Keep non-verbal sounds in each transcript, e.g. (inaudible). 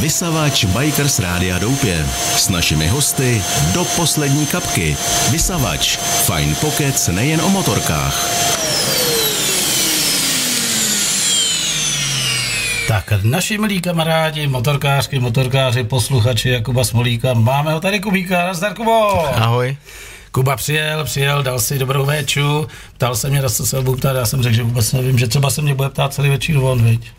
Vysavač Bikers Rádia Doupě. S našimi hosty do poslední kapky. Vysavač. Fajn pokec nejen o motorkách. Tak, naši milí kamarádi, motorkářky, motorkáři, posluchači Jakuba Smolíka, máme ho tady Kubíka, zdar Kubo! Ahoj. Kuba přijel, přijel, dal si dobrou véču, ptal se mě, co se budu ptát, já jsem řekl, že vůbec nevím, že třeba se mě bude ptát celý večer on, viď?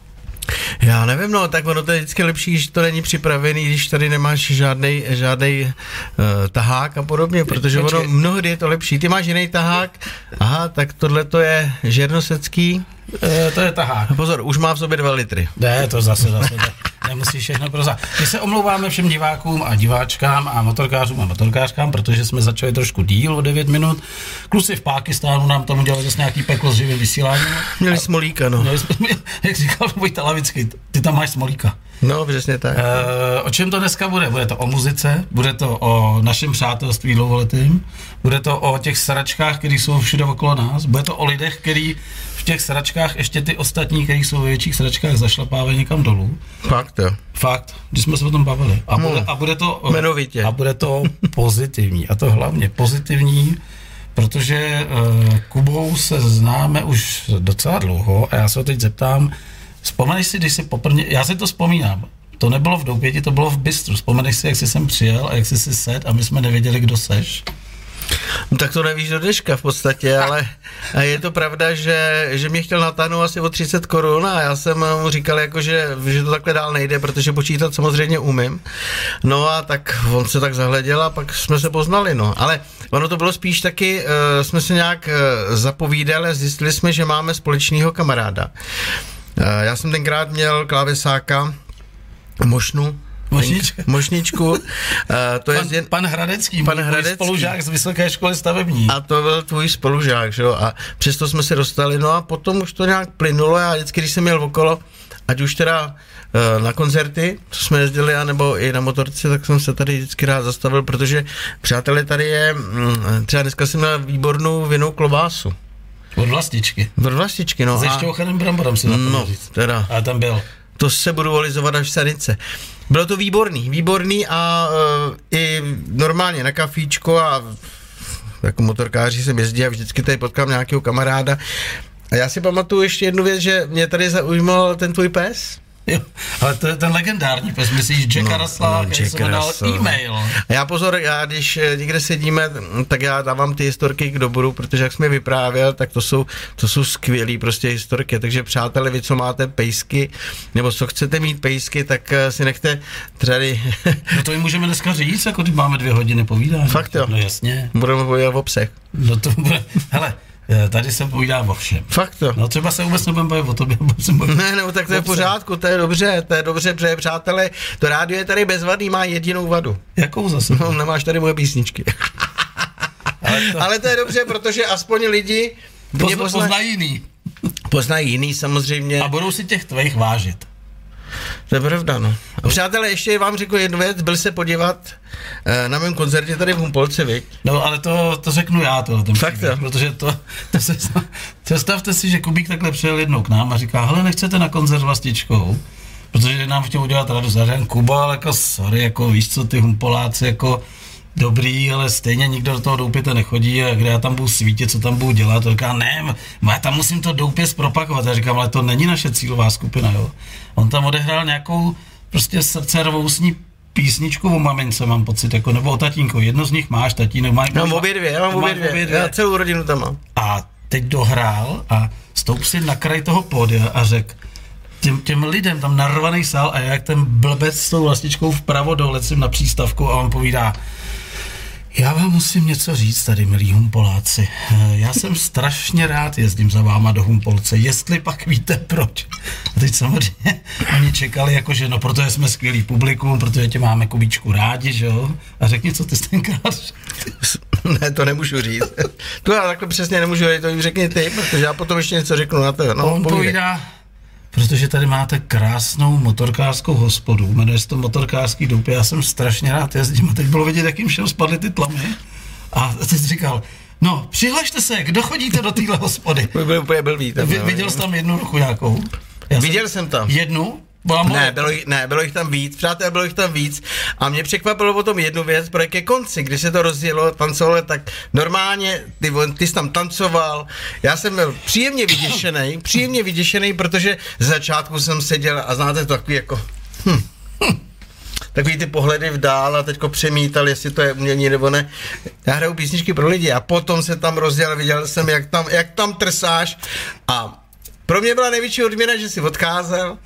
Já nevím, no, tak ono to je vždycky lepší, že to není připravený, když tady nemáš žádný žádnej uh, tahák a podobně, protože ono mnohdy je to lepší. Ty máš jiný tahák, aha, tak tohle to je žernosecký. E, to je tahák. Pozor, už má v sobě dva litry. Ne, to zase, zase. Ne. Nemusíš všechno prozat. My se omlouváme všem divákům a diváčkám a motorkářům a motorkářkám, protože jsme začali trošku díl o 9 minut. Kluci v Pákistánu nám tam udělali zase nějaký peklo s živým vysíláním. Měli a, smolíka, no. Měli jsme, (laughs) jak říkal Vojta Lavický, ty tam máš smolíka. No, přesně tak. E, o čem to dneska bude? Bude to o muzice, bude to o našem přátelství dlouholetým, bude to o těch sračkách, které jsou všude okolo nás, bude to o lidech, který v těch sračkách ještě ty ostatní, kteří jsou ve větších sračkách, zašlapávají někam dolů. Fakt, jo. Fakt, když jsme se o tom bavili. A bude, a bude to... Jmenovitě. A bude to (laughs) pozitivní. A to hlavně pozitivní, protože uh, Kubou se známe už docela dlouho a já se ho teď zeptám, vzpomeneš si, když si poprvé, já si to vzpomínám, to nebylo v Doupěti, to bylo v Bystru. Vzpomeneš si, jak jsi sem přijel a jak jsi si sed a my jsme nevěděli, kdo seš? No, tak to nevíš do dneška v podstatě, ale je to pravda, že, že mě chtěl natáhnout asi o 30 korun a já jsem mu říkal, jako, že, že to takhle dál nejde, protože počítat samozřejmě umím. No a tak on se tak zahleděl a pak jsme se poznali, no. Ale ono to bylo spíš taky, uh, jsme se nějak uh, zapovídali zjistili jsme, že máme společného kamaráda. Uh, já jsem tenkrát měl klávesáka, Mošnu, Mošnička. Mošničku. Uh, (laughs) to pan, je pan Hradecký, pan Hradecký. spolužák z Vysoké školy stavební. A to byl tvůj spolužák, že jo? A přesto jsme se dostali, no a potom už to nějak plynulo a vždycky, když jsem měl okolo, ať už teda uh, na koncerty, co jsme jezdili, anebo i na motorce, tak jsem se tady vždycky rád zastavil, protože přátelé tady je, mm, třeba dneska jsem měl výbornou vinou klobásu. Od vlastičky. Od vlastičky, no. Se šťouchaným bramborem si no, říct. teda. A tam byl. To se budu volizovat až v sanice. Bylo to výborný, výborný a uh, i normálně na kafíčko a jako motorkáři jsem jezdí a vždycky tady potkám nějakého kamaráda. A já si pamatuju ještě jednu věc, že mě tady zaujímal ten tvůj pes. Jo, ale to je ten legendární pes, myslíš Jacka no, Russella, no, který se dal e-mail. A já pozor, já když eh, někde sedíme, tak já dávám ty historky k doboru, protože jak jsme vyprávěl, tak to jsou, to jsou skvělé prostě historky, takže přátelé, vy co máte pejsky, nebo co chcete mít pejsky, tak eh, si nechte tady. (laughs) no to jim můžeme dneska říct, jako když máme dvě hodiny povídání. Fakt jo. No jasně. Budeme povídat o psech. No to bude, (laughs) hele, tady se povídá o všem. Fakt to. No třeba se vůbec nebudeme bavit o tobě. (laughs) Ne, no tak to je v pořádku, to je dobře, to je dobře, protože přátelé, to rádio je tady bezvadný, má jedinou vadu. Jakou zase? No, nemáš tady moje písničky. (laughs) Ale to, Ale to je dobře, protože aspoň lidi Pozna, pozna, poznají jiný. Poznají jiný samozřejmě. A budou si těch tvých vážit. To je pravda, no. A přátelé, ještě vám řeknu jednu věc, byl se podívat uh, na mém koncertě tady v Humpolce, viď? No, ale to, to řeknu já, to, to Fakt to? Protože to, to se, představte si, že Kubík takhle přijel jednou k nám a říká, hele, nechcete na koncert s Vlastičkou? Protože nám chtěl udělat radost. A Kuba, ale jako sorry, jako víš co, ty Humpoláci, jako dobrý, ale stejně nikdo do toho doupěte nechodí a kde já tam budu svítit, co tam budu dělat, to říká, ne, já tam musím to doupě zpropakovat. Já říkám, ale to není naše cílová skupina, jo. On tam odehrál nějakou prostě srdce rvousní písničku o mamince, mám pocit, jako, nebo o tatínku. Jedno z nich máš, tatínek má. Mám obě dvě, já mám obě dvě. obě dvě. Já celou rodinu tam mám. A teď dohrál a stoup si na kraj toho pódia a řekl, těm, těm lidem tam narvaný sál a jak ten blbec s tou vlastičkou vpravo dole na přístavku a on povídá, já vám musím něco říct tady, milí Humpoláci. Eh, já jsem strašně rád jezdím za váma do Humpolce, jestli pak víte proč. A teď samozřejmě oni čekali, jako že no, protože jsme skvělý publikum, protože tě máme kubíčku rádi, že jo? A řekni, co ty jsi tenkrát (laughs) Ne, to nemůžu říct. To já takhle přesně nemůžu říct, to jim řekni ty, protože já potom ještě něco řeknu na to. No, On povídá, protože tady máte krásnou motorkářskou hospodu, jmenuje se to Motorkářský důb, já jsem strašně rád jezdím a teď bylo vidět, jak jim všem spadly ty tlamy a teď říkal, no, přihlašte se, kdo chodíte do téhle hospody? Byl úplně blbý tam. Vy, no. viděl jsi tam jednu ruku nějakou? Já Viděl jsem, jsem tam. Jednu? Ne bylo, jich, ne, bylo jich tam víc, přátelé, bylo jich tam víc. A mě překvapilo potom jednu věc, protože ke konci, když se to rozjelo, tancovalo, tak normálně ty, ty jsi tam tancoval. Já jsem byl příjemně vyděšený, (coughs) příjemně vyděšený, protože z začátku jsem seděl a znáte to takový jako... Hm, hm, takový ty pohledy v dál a teďko přemítal, jestli to je umění nebo ne. Já hraju písničky pro lidi a potom se tam rozděl, viděl jsem, jak tam, jak tam trsáš a pro mě byla největší odměna, že si odcházel,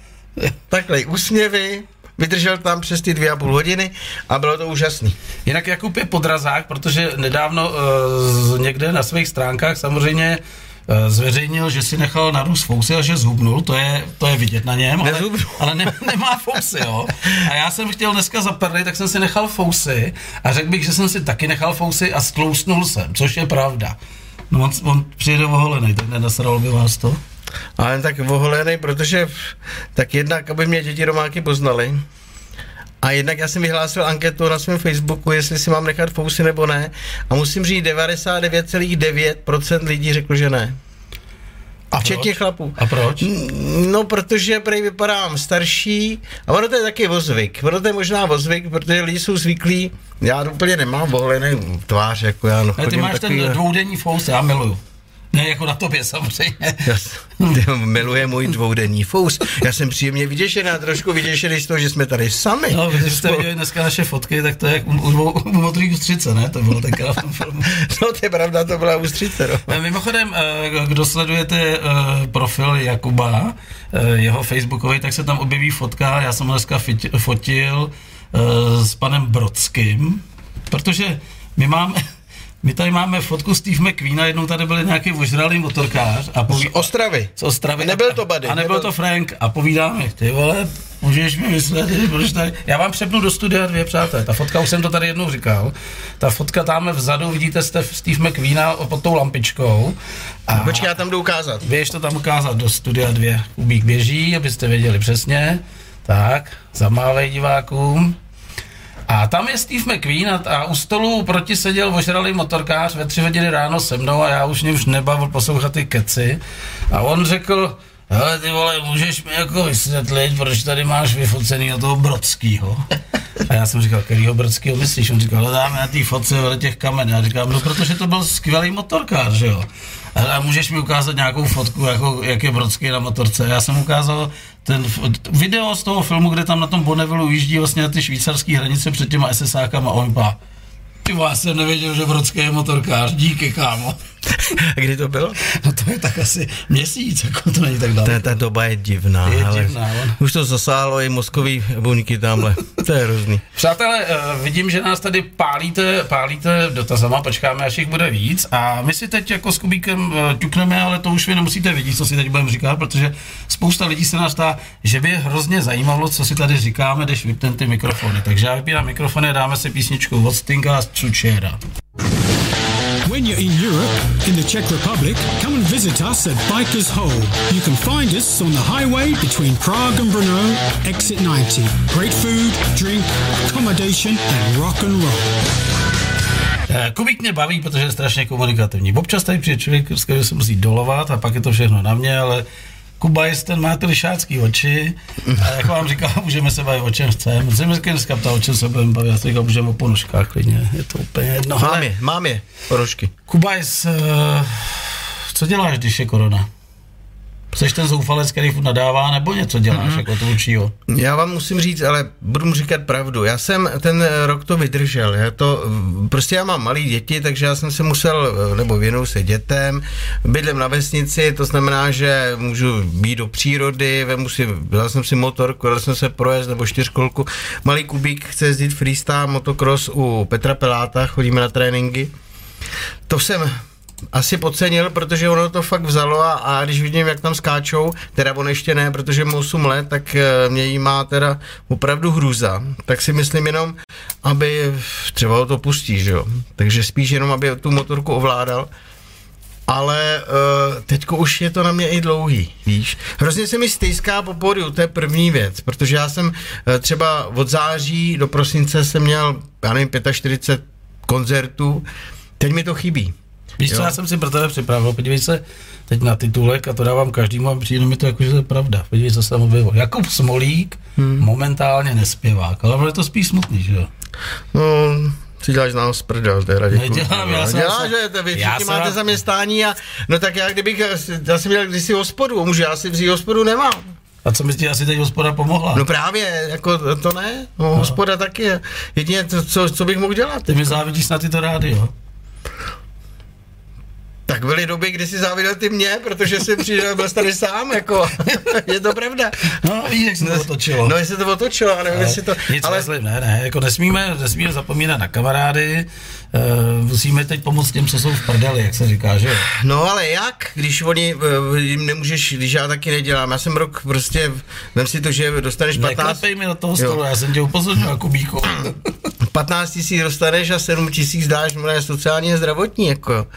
takhle úsměvy, vydržel tam přes ty dvě a půl hodiny a bylo to úžasný. Jinak Jakub je podrazák, protože nedávno uh, někde na svých stránkách samozřejmě uh, zveřejnil, že si nechal narůst fousy a že zhubnul, to je, to je vidět na něm, ale, ale ne, nemá fousy, jo. A já jsem chtěl dneska za perly, tak jsem si nechal fousy a řekl bych, že jsem si taky nechal fousy a stlousnul jsem, což je pravda. No on, on přijede oholený, tak nenasral by vás to? Ale tak oholený, protože tak jednak, aby mě děti romáky poznali, a jednak já jsem vyhlásil anketu na svém Facebooku, jestli si mám nechat fousy nebo ne. A musím říct, 99,9% lidí řeklo, že ne. A včetně proč? chlapů. A proč? No, protože prej vypadám starší a ono to je taky vozvyk. Ono to je možná vozvyk, protože lidi jsou zvyklí, já úplně nemám vohlený tvář, jako já. No, ty máš takový... ten dvoudenní fous, já miluju. Ne, jako na tobě samozřejmě. Já (laughs) miluje můj dvoudenní fous. Já jsem příjemně vyděšený a trošku vyděšený z toho, že jsme tady sami. No, když jste viděli dneska naše fotky, tak to je jak u, u, u modrý ústřice, ne? To bylo tenkrát v tom filmu. (laughs) No, to je pravda, to byla ústřice, no. Eh, mimochodem, eh, kdo sledujete eh, profil Jakuba, jeho facebookový, tak se tam objeví fotka, já jsem ho dneska fotil s panem Brodským, protože my máme my tady máme fotku Steve McQueen a jednou tady byl nějaký ožralý motorkář. A poví... Z Ostravy. Z Ostravy. Nebyl to Buddy. A nebyl, nebyl to Frank. A povídáme, ty vole, můžeš mi vysvětlit, proč tady... Já vám přepnu do studia dvě, přátelé. Ta fotka, už jsem to tady jednou říkal. Ta fotka tam vzadu, vidíte Steve McQueena pod tou lampičkou. A Počkej, já tam jdu ukázat. Běž to tam ukázat do studia dvě. Kubík běží, abyste věděli přesně. Tak, zamávej divákům. A tam je Steve McQueen a, a u stolu proti seděl ožralý motorkář ve tři hodiny ráno se mnou a já už mě už nebavil poslouchat ty keci. A on řekl, hele ty vole, můžeš mi jako vysvětlit, proč tady máš vyfocený na toho Brodskýho. A já jsem říkal, kterýho Brodskýho myslíš? On říkal, dáme na té fotce vedle těch kamen. Já říkám, no protože to byl skvělý motorkář, že jo. A můžeš mi ukázat nějakou fotku, jako, jak je Brodský na motorce. Já jsem ukázal ten video z toho filmu, kde tam na tom Bonneville jíždí vlastně na ty švýcarské hranice před těma SSákama a on pá, ty vás jsem nevěděl, že Brodský je motorkář, díky kámo. A (laughs) kdy to bylo? No to je tak asi měsíc, jako to není tak daleko. Ta, ta doba je divná. Je ale divná, ale... Už to zasáhlo i mozkový buňky tamhle. To je hrozný. (laughs) Přátelé, uh, vidím, že nás tady pálíte, pálíte dotazama, počkáme, až jich bude víc. A my si teď jako s Kubíkem uh, ťukneme, ale to už vy nemusíte vidět, co si teď budeme říkat, protože spousta lidí se nás ptá, že by je hrozně zajímalo, co si tady říkáme, když vypneme ty mikrofony. Takže já vypínám mikrofony a dáme si písničku od Stinga z Čučera. When you're in Europe, in the Czech Republic, come and visit us at Bikers Hole. You can find us on the highway between Prague and Brno, exit 90. Great food, drink, accommodation and rock and roll. Eh, Kubík mě baví, protože je strašně komunikativní. Občas tady přijde člověk, s kterým se musí dolovat a pak je to všechno na mě, ale Kuba je ten má ty lišácký oči a jak vám říkal, (laughs) můžeme se bavit o čem chceme. Jsem mi dneska ptal, o čem se budeme bavit, já říkal, můžeme o ponožkách klidně, je to úplně jedno. Mám je, mám je, ponožky. Kuba je, uh, co děláš, když je korona? Jsi ten zoufalec, který furt nadává, nebo něco děláš mm-hmm. jako tvůrčího? Já vám musím říct, ale budu mu říkat pravdu. Já jsem ten rok to vydržel. Já to, prostě já mám malý děti, takže já jsem se musel, nebo věnou se dětem, bydlím na vesnici, to znamená, že můžu být do přírody, vemu si, vzal jsem si motor, dal jsem se projezd nebo čtyřkolku. Malý kubík chce jezdit freestyle motocross u Petra Peláta, chodíme na tréninky. To jsem asi podcenil, protože ono to fakt vzalo a, a když vidím, jak tam skáčou, teda on ještě ne, protože mu 8 let, tak eh, mě jí má teda opravdu hrůza. Tak si myslím jenom, aby třeba ho to pustí, že jo. Takže spíš jenom, aby tu motorku ovládal. Ale uh, teďko už je to na mě i dlouhý, víš. Hrozně se mi stejská po pódiu, to je první věc, protože já jsem uh, třeba od září do prosince jsem měl, já nevím, 45 koncertů, teď mi to chybí. Víš co, já jsem si pro tebe připravil, podívej se teď na titulek a to dávám každému a přijde mi to jako, že to je pravda. Podívej, co se tam objevilo. Jakub Smolík, hmm. momentálně nespěvák, ale je to spíš smutný, že jo? No, si děláš z nás prdel, teda děkuju. Nedělám, já jsem- Děláš, že to vy všichni jsem- máte zaměstnání a no tak já kdybych, já jsem měl kdysi hospodu, můžu, já si vzít hospodu nemám. A co mi ti asi teď hospoda pomohla? No právě, jako to ne, no, hospoda taky, jedině to, co, co bych mohl dělat. Ty mi závidíš na tyto rádio. Tak byly doby, kdy si záviděl ty mě, protože jsi přišel, byl tady sám, jako, (laughs) je to pravda. No, víš, jak se to otočilo. No, jestli to otočilo, a nevím, jestli to, Nic ale ale... ne, ne, jako nesmíme, nesmíme zapomínat na kamarády, uh, musíme teď pomoct těm, co jsou v prdeli, jak se říká, že jo? No ale jak, když oni, eh, jim nemůžeš, když já taky nedělám, já jsem rok prostě, vem si to, že dostaneš 15, Neklepej mi do toho stolu, já jsem tě upozornil, Kubíku. 15 (laughs) tisíc dostaneš a 7 tisíc dáš na sociálně zdravotní, jako.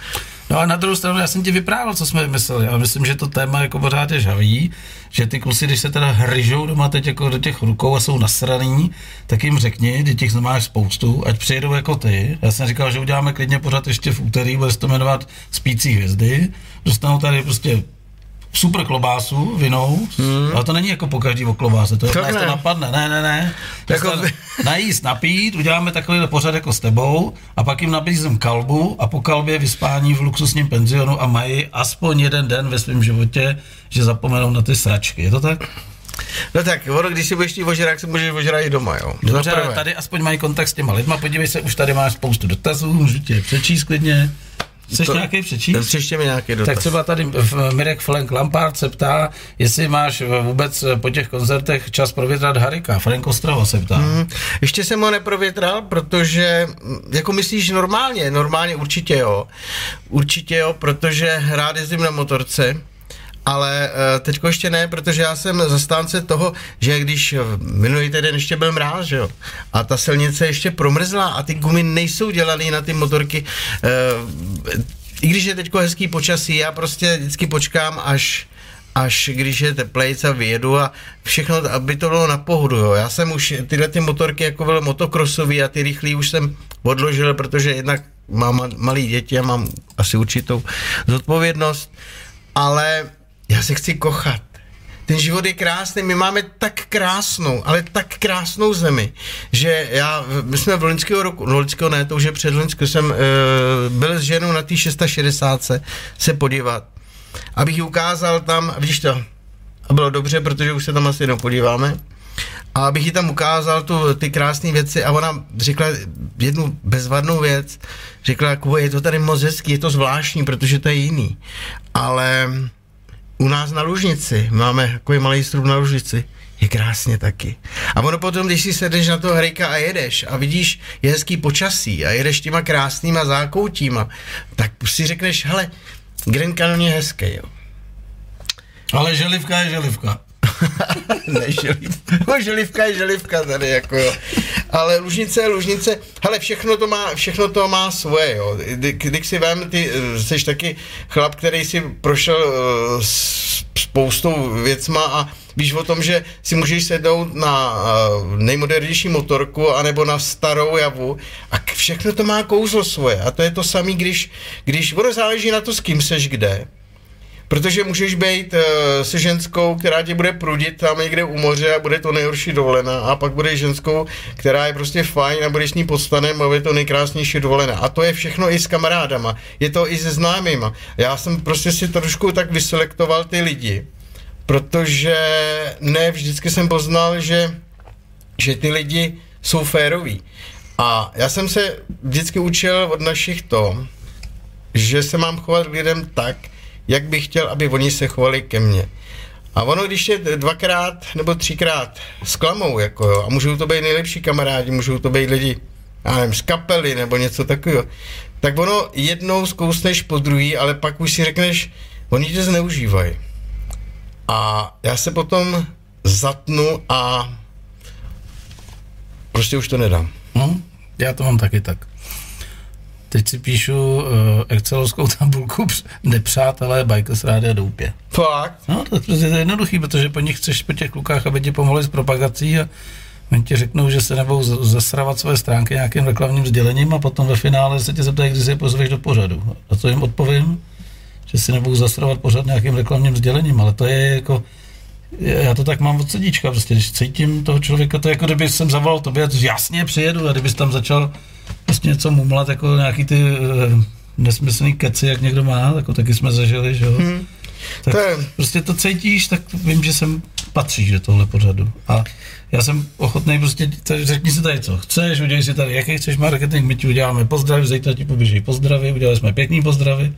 No a na druhou stranu, já jsem ti vyprávěl, co jsme vymysleli, ale myslím, že to téma jako pořád je žavý, že ty kluci, když se teda hryžou doma teď jako do těch rukou a jsou nasraný, tak jim řekni, když těch máš spoustu, ať přijedou jako ty. Já jsem říkal, že uděláme klidně pořád ještě v úterý, bude se to jmenovat Spící hvězdy, dostanou tady prostě super klobásu vinou, hmm. ale to není jako po každý o klobáse, to, To to, nás to ne. napadne, ne, ne, ne. Jako najíst, napít, uděláme takový pořad jako s tebou a pak jim nabízím kalbu a po kalbě vyspání v luxusním penzionu a mají aspoň jeden den ve svém životě, že zapomenou na ty sračky. Je to tak? No tak, ono, když si budeš chtít ožrat, se můžeš ožrat i doma, jo. Dobře, ale tady aspoň mají kontakt s těma lidma. Podívej se, už tady máš spoustu dotazů, můžu tě přečíst klidně. Chceš To- nějaký přečíst? Přečtě mi nějaký dotaz. Tak třeba tady v Mirek Frank Lampard se ptá, jestli máš vůbec po těch koncertech čas provětrat Harika. Frank Ostrava se ptá. Hmm. Hm, Ještě jsem ho neprovětral, protože, hm, jako myslíš normálně, normálně určitě jo, určitě jo, protože rád jezdím na motorce, ale uh, teďko ještě ne, protože já jsem zastánce toho, že když eh, minulý týden ještě byl mráz, že jo, a ta silnice ještě promrzla a ty gumy nejsou dělané na ty motorky, uh, i když je teďko hezký počasí, já prostě vždycky počkám, až až když je teplejc a vyjedu a všechno, aby to bylo na pohodu. Jo. Já jsem už tyhle ty motorky jako byl motokrosový a ty rychlý už jsem odložil, protože jednak mám ma- malý děti a mám asi určitou zodpovědnost, ale já se chci kochat. Ten život je krásný, my máme tak krásnou, ale tak krásnou zemi, že já, my jsme v loňského roku, no loňského ne, to už je před loňského, jsem e, byl s ženou na té 660 se podívat, abych ji ukázal tam, a vidíš to, a bylo dobře, protože už se tam asi jednou podíváme, a abych jí tam ukázal tu, ty krásné věci a ona řekla jednu bezvadnou věc, řekla, je to tady moc hezký, je to zvláštní, protože to je jiný, ale u nás na Lužnici, máme takový malý strům na Lužnici, je krásně taky. A ono potom, když si sedneš na toho hrejka a jedeš a vidíš, je hezký počasí a jedeš těma krásnýma zákoutíma, tak si řekneš, hele, Grand Canyon je hezký, jo. Ale želivka je želivka. (laughs) ne, želivka. (laughs) No, želivka je želivka tady, jako jo. Ale lužnice je lužnice. Hele, všechno to má, všechno to má svoje, jo. Kdy- Když si vem, ty eh, jsi taky chlap, který si prošel uh, spoustou věcma a víš o tom, že si můžeš sednout na uh, nejmodernější motorku anebo na starou javu a všechno to má kouzlo svoje. A to je to samé, když, když ono záleží na to, s kým seš kde. Protože můžeš být uh, se ženskou, která tě bude prudit tam někde u moře a bude to nejhorší dovolená a pak budeš ženskou, která je prostě fajn a budeš s ní pod stanem a bude to nejkrásnější dovolená. A to je všechno i s kamarádama, je to i se známýma. Já jsem prostě si trošku tak vyselektoval ty lidi, protože ne vždycky jsem poznal, že, že ty lidi jsou féroví. A já jsem se vždycky učil od našich to, že se mám chovat k lidem tak, jak bych chtěl, aby oni se chovali ke mně. A ono, když je dvakrát nebo třikrát zklamou, jako jo, a můžou to být nejlepší kamarádi, můžou to být lidi, já nevím, z kapely nebo něco takového, tak ono jednou zkousneš po druhý, ale pak už si řekneš, oni tě zneužívají. A já se potom zatnu a prostě už to nedám. No, já to mám taky tak. Teď si píšu uh, excelovskou (laughs) tabulku př- nepřátelé Bikers Rádia Doupě. Fakt? No, to je prostě jednoduchý, protože po nich chceš po těch klukách, aby ti pomohli s propagací a Oni ti řeknou, že se nebudou zasravat své stránky nějakým reklamním sdělením a potom ve finále se tě zeptají, kdy si je pozveš do pořadu. A co jim odpovím? Že si nebudou zasravat pořád nějakým reklamním sdělením, ale to je jako, já to tak mám od sedíčka, prostě, když cítím toho člověka, to je jako kdyby jsem zavolal tobě, jasně přijedu a kdybys tam začal prostě něco mumlat, jako nějaký ty uh, nesmyslný keci, jak někdo má, jako taky jsme zažili, že jo. Hmm. Tak To je- prostě to cítíš, tak vím, že sem patříš do tohle pořadu. A já jsem ochotný prostě, řekni si tady, co chceš, udělej si tady, jaký chceš marketing, my ti uděláme pozdravy, zítra ti poběží pozdravy, udělali jsme pěkný pozdravy.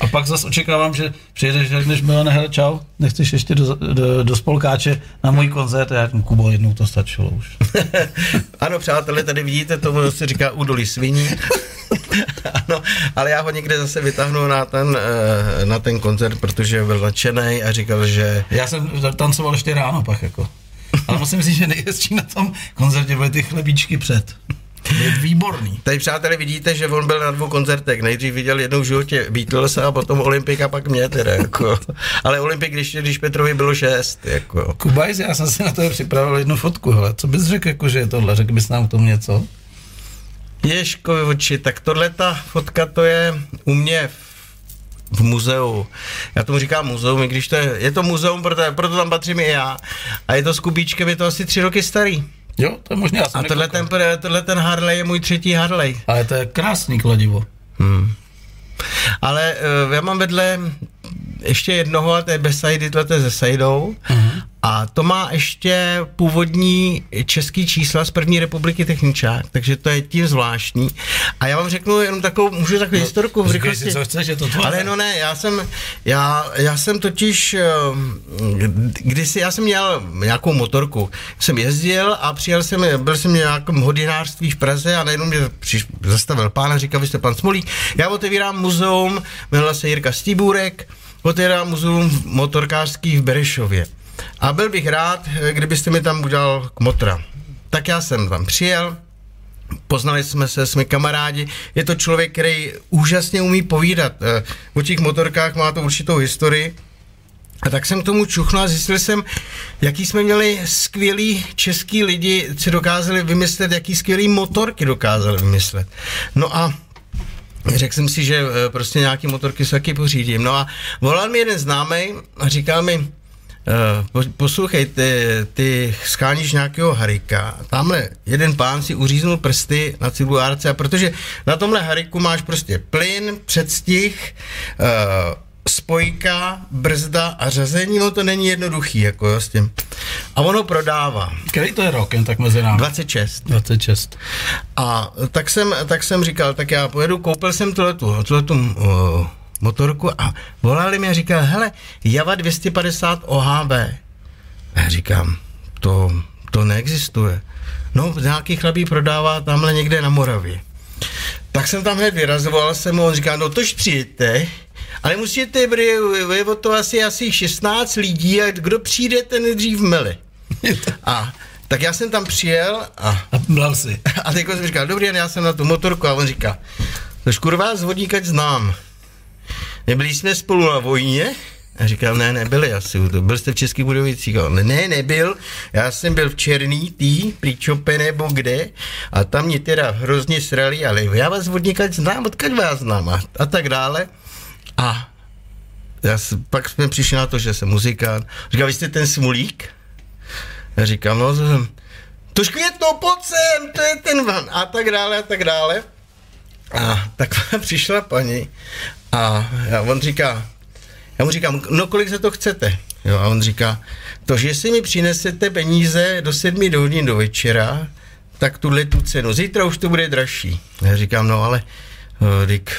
A pak zase očekávám, že přijedeš, řekneš Milane, hele, čau, nechceš ještě do, do, do spolkáče na můj koncert? A já řeknu, Kubo, jednou to stačilo už. (laughs) ano, přátelé, tady vidíte, tomu se říká údolí sviní. (laughs) ano, ale já ho někde zase vytáhnu na ten, eh, na ten koncert, protože byl nadšený a říkal, že Já jsem tancoval ještě ráno pak jako. Ale musím říct, že nejhezčí na tom koncertě byly ty chlebíčky před. Byly výborný. Tady přátelé vidíte, že on byl na dvou koncertech. Nejdřív viděl jednou v životě Beatles a potom Olympik a pak mě teda. Jako. Ale Olympik, když, když Petrovi bylo šest. Jako. Kubajs, já jsem si na to připravil jednu fotku, hele. Co bys řekl, jako, že je tohle? Řekl bys nám k tomu něco? Ježkovi oči, tak tohle ta fotka to je u mě v, v muzeu. Já tomu říkám muzeum, i když to je, je to muzeum, proto, proto tam patřím i já. A je to s kubíčkem, je to asi tři roky starý. Jo, to je jsem A tohle nekoukal. ten, tohle ten Harley je můj třetí Harley. Ale to je krásný kladivo. Hmm. Ale uh, já mám vedle ještě jednoho, a to je Beside, to je se Sejdou. Mhm. A to má ještě původní český čísla z první republiky Techničák, takže to je tím zvláštní. A já vám řeknu jenom takovou, můžu takovou no, historku v rychlosti. si, co chceš, je to tvoje. Ale no ne, já jsem, já, já jsem totiž, eh, kdysi, já jsem měl nějakou motorku, jsem jezdil a přijel jsem, byl jsem v nějakém hodinářství v Praze a najednou mě přiš, zastavil pán a říkal, vy jste pan Smolík, já otevírám muzeum, jmenoval se Jirka Stýbůrek, otevírám muzeum motorkářský v Berešově. A byl bych rád, eh, kdybyste mi tam udělal kmotra. Tak já jsem tam přijel, Poznali jsme se, jsme kamarádi. Je to člověk, který úžasně umí povídat. Eh, O těch motorkách má to určitou historii. A tak jsem k tomu čuchnul a zjistil jsem, jaký jsme měli skvělí český lidi, co dokázali vymyslet, jaký skvělý motorky dokázali vymyslet. No a Řekl jsem si, že eh, prostě nějaký motorky se taky pořídím. No a volal mi jeden známý a říkal mi, poslouchej, ty, ty scháníš nějakého harika, tamhle jeden pán si uříznul prsty na cibuárce a protože na tomhle hariku máš prostě plyn, předstih, uh, spojka, brzda a řazení, no to není jednoduchý, jako jo, s tím. A ono prodává. Který to je rok, jen tak mezi námi? 26. 26. A tak jsem, tak jsem říkal, tak já pojedu, koupil jsem tuhletu, tuhletu uh, motorku a volali mi a říkal, hele, Java 250 OHB. A já říkám, to, to neexistuje. No, nějaký chlapí prodává tamhle někde na Moravě. Tak jsem tam hned vyrazoval jsem mu, on říká, no tož přijďte, ale musíte, je o to asi, asi 16 lidí a kdo přijde, ten nejdřív mele. A tak já jsem tam přijel a A mlel si. (laughs) a teď jsem říkal, dobrý den, já jsem na tu motorku a on říká, tož kurva z vodníka znám. Nebyli jsme spolu na vojně? A říkám, ne, nebyli asi, byl jste v Českých Budovicích. A Ne, nebyl, já jsem byl v Černý, tý, při Čope nebo kde, a tam mě teda hrozně srali, ale já vás vodníka znám, odkud vás znám a, a tak dále. A já, pak jsme přišli na to, že jsem muzikant. Říkal, vy jste ten smulík? Já říkám, no, to škvětno, pojď sem, to je ten van, a tak dále, a tak dále. A tak (laughs) přišla paní a on říká, já mu říkám, no kolik za to chcete? Jo, a on říká, to, že si mi přinesete peníze do sedmi hodin do večera, tak tuhle tu cenu. Zítra už to bude dražší. Já říkám, no ale eh, Dick,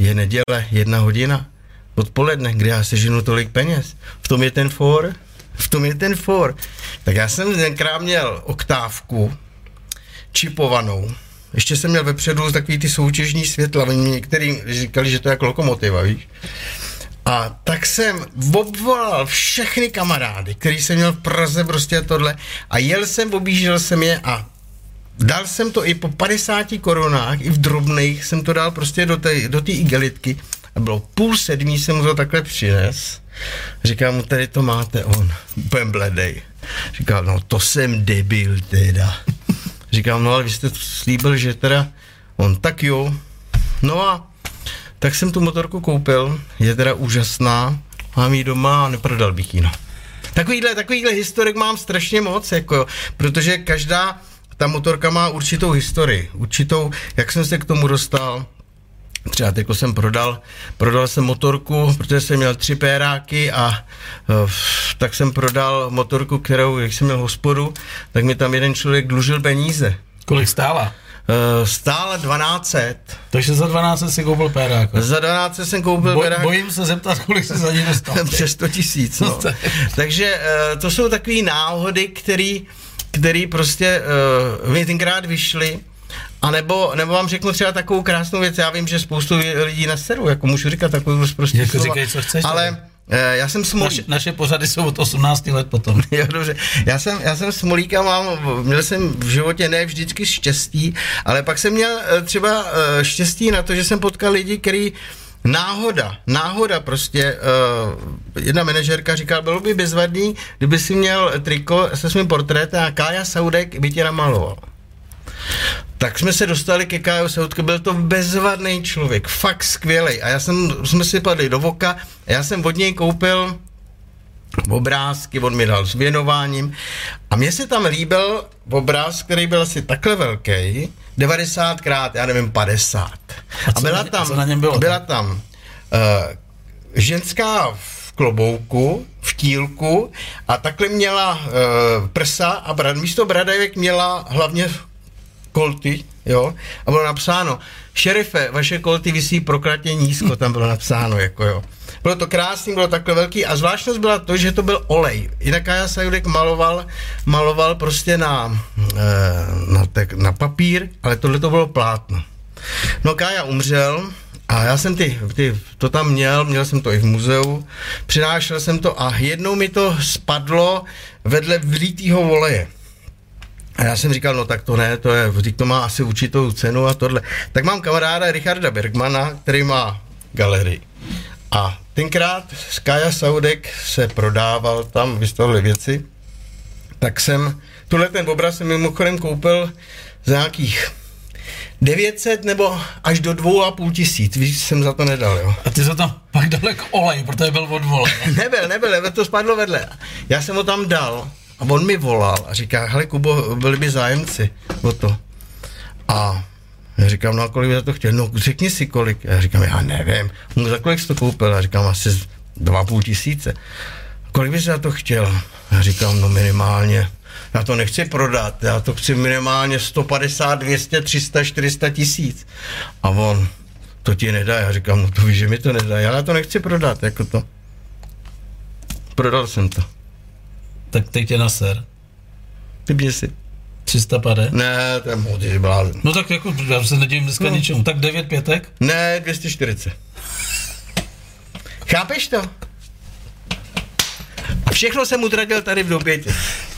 je neděle, jedna hodina, odpoledne, kde já seženu tolik peněz. V tom je ten for, v tom je ten for. Tak já jsem tenkrát měl oktávku, čipovanou. Ještě jsem měl vepředu takový ty soutěžní světla, oni mi některý říkali, že to je jako lokomotiva, víš. A tak jsem obvolal všechny kamarády, který jsem měl v Praze prostě tohle a jel jsem, objížděl jsem je a dal jsem to i po 50 korunách, i v drobných jsem to dal prostě do té do igelitky a bylo půl sedmí jsem mu to takhle přines. Říkám mu, tady to máte on, úplně bledej. Říkal, no to jsem debil teda. Říkám, no ale vy jste slíbil, že teda on, tak jo. No a tak jsem tu motorku koupil, je teda úžasná, mám ji doma a neprodal bych ji, no. Takovýhle, takovýhle historik mám strašně moc, jako, protože každá ta motorka má určitou historii, určitou, jak jsem se k tomu dostal, Třeba teď jsem prodal, prodal jsem motorku, protože jsem měl tři péráky a uh, tak jsem prodal motorku, kterou, jak jsem měl hospodu, tak mi tam jeden člověk dlužil peníze. Kolik stála? Uh, stála 1200. Takže za 12 si koupil pérák. Za 12 jsem koupil Bo, pérák. Bojím se zeptat, kolik se za ní dostal. (laughs) Přes 100 tisíc, no. (laughs) Takže uh, to jsou takové náhody, který, který prostě uh, mi tenkrát vyšly. A nebo, nebo vám řeknu třeba takovou krásnou věc, já vím, že spoustu lidí na seru, jako můžu říkat takovou prostě jako říkej, co chceš. Ale eh, já jsem smolík. Naše, naše pořady jsou od 18 let potom. (laughs) jo, dobře. Já jsem, já jsem smolík a mám, měl jsem v životě ne vždycky štěstí, ale pak jsem měl eh, třeba eh, štěstí na to, že jsem potkal lidi, který Náhoda, náhoda prostě. Uh, jedna manažerka říkala, bylo by bezvadný, kdyby si měl triko se svým portrétem a Kája Saudek by tě namaloval. Tak jsme se dostali ke Kájo Soudke, byl to bezvadný člověk, fakt skvělý. A já jsem, jsme si padli do voka, a já jsem od něj koupil obrázky, on mi dal s věnováním a mně se tam líbil obrázek, který byl asi takhle velký, 90 krát, já nevím, 50. A, a byla tam, co na něm bylo? Byla tam uh, ženská v klobouku, v tílku a takhle měla uh, prsa a brad, místo bradavek měla hlavně kolty, jo, a bylo napsáno, šerife, vaše kolty vysí prokratně nízko, tam bylo napsáno, jako jo. Bylo to krásný, bylo takhle velký a zvláštnost byla to, že to byl olej. Jinak já Sajudek maloval, maloval prostě na, na, tak, na papír, ale tohle to bylo plátno. No Kája umřel, a já jsem ty, ty, to tam měl, měl jsem to i v muzeu, přinášel jsem to a jednou mi to spadlo vedle vlítýho voleje. A já jsem říkal, no tak to ne, to je, to má asi určitou cenu a tohle. Tak mám kamaráda Richarda Bergmana, který má galerii. A tenkrát Skaja Saudek se prodával tam, vystavili věci, tak jsem, tuhle ten obraz jsem mimochodem koupil za nějakých 900 nebo až do dvou a půl tisíc, víš, jsem za to nedal, jo. A ty se tam pak dal jako olej, protože byl od vole. (laughs) nebyl, nebyl, to spadlo vedle. Já jsem ho tam dal a on mi volal a říká, hele Kubo, byli by zájemci o to. A já říkám, no a kolik za to chtěl? No řekni si kolik. Já říkám, já nevím. No za kolik jsi to koupil? Já říkám, asi dva půl tisíce. Kolik bys za to chtěl? Já říkám, no minimálně. Já to nechci prodat, já to chci minimálně 150, 200, 300, 400 tisíc. A on, to ti nedá. Já říkám, no to víš, že mi to nedá. Já to nechci prodat, jako to. Prodal jsem to. Tak teď tě na ser. Typně si. 350? Ne, to je že blázen. No tak jako, já se nedivím dneska no. ničemu. Tak 9 pětek? Ne, 240. Chápeš to? A všechno jsem utratil tady v Dobětě.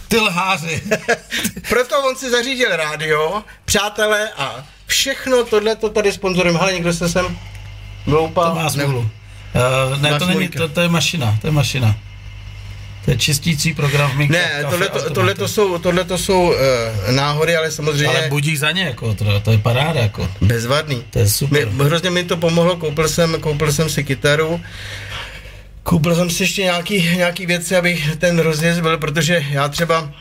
Ty lháři. (laughs) Proto on si zařídil rádio, přátelé a všechno tohle to tady sponzorem. Ale někdo se sem vloupal. To má smůlu. Uh, ne, to není, to, to je mašina, to je mašina. To je čistící program v Ne, tohle, to, tohle, to jsou, tohle to jsou uh, náhody, ale samozřejmě... Ale budík za ně, jako, to, to je paráda. Jako. Bezvadný. To je super. Mi, hrozně mi to pomohlo, koupil jsem, koupil jsem si kytaru, koupil jsem si ještě nějaký, nějaký věci, abych ten rozjezd byl, protože já třeba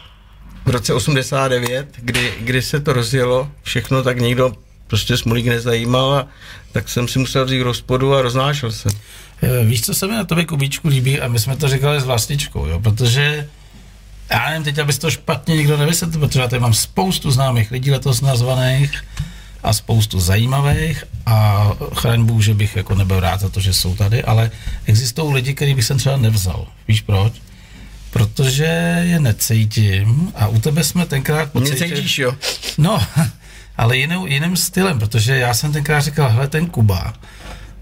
v roce 89, kdy, kdy se to rozjelo všechno, tak nikdo prostě smolík nezajímal a tak jsem si musel vzít rozpodu a roznášel jsem. Eh, víš, co se mi na tobě Kubíčku líbí? A my jsme to říkali s vlastičkou, jo? protože já nevím teď, abys to špatně nikdo nevysvětlil, protože já tady mám spoustu známých lidí letos nazvaných a spoustu zajímavých a chraň Bůh, že bych jako nebyl rád za to, že jsou tady, ale existují lidi, který bych sem třeba nevzal. Víš proč? Protože je necítím a u tebe jsme tenkrát pocítili... Necítíš, jo? No, ale jinou, jiným stylem, protože já jsem tenkrát říkal, hele, ten Kuba,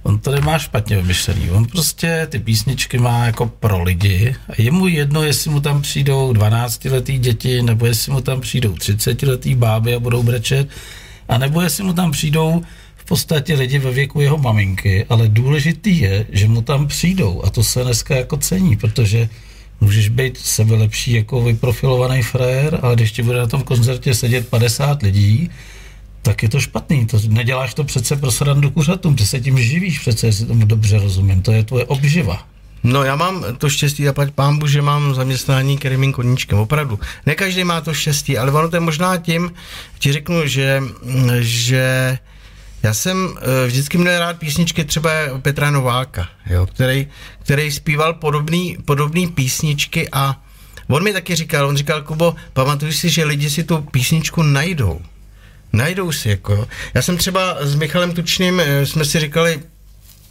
on to nemá špatně vymyšlený. On prostě ty písničky má jako pro lidi a je mu jedno, jestli mu tam přijdou 12-letý děti, nebo jestli mu tam přijdou 30-letý báby a budou brečet, a nebo jestli mu tam přijdou v podstatě lidi ve věku jeho maminky, ale důležitý je, že mu tam přijdou a to se dneska jako cení, protože můžeš být sebe lepší jako vyprofilovaný frér, ale když ti bude na tom koncertě sedět 50 lidí, tak je to špatný. To, neděláš to přece pro srandu kuřatům, ty se tím živíš přece, jestli tomu dobře rozumím. To je tvoje obživa. No já mám to štěstí, zapať pámbu, že mám zaměstnání, který mým koníčkem, opravdu. Ne každý má to štěstí, ale ono to je možná tím, ti řeknu, že, že já jsem eh, vždycky měl rád písničky třeba Petra Nováka, jo, který, který zpíval podobný, podobný písničky a on mi taky říkal, on říkal, Kubo, pamatuj si, že lidi si tu písničku najdou. Najdou si, jako. Já jsem třeba s Michalem Tučným, eh, jsme si říkali,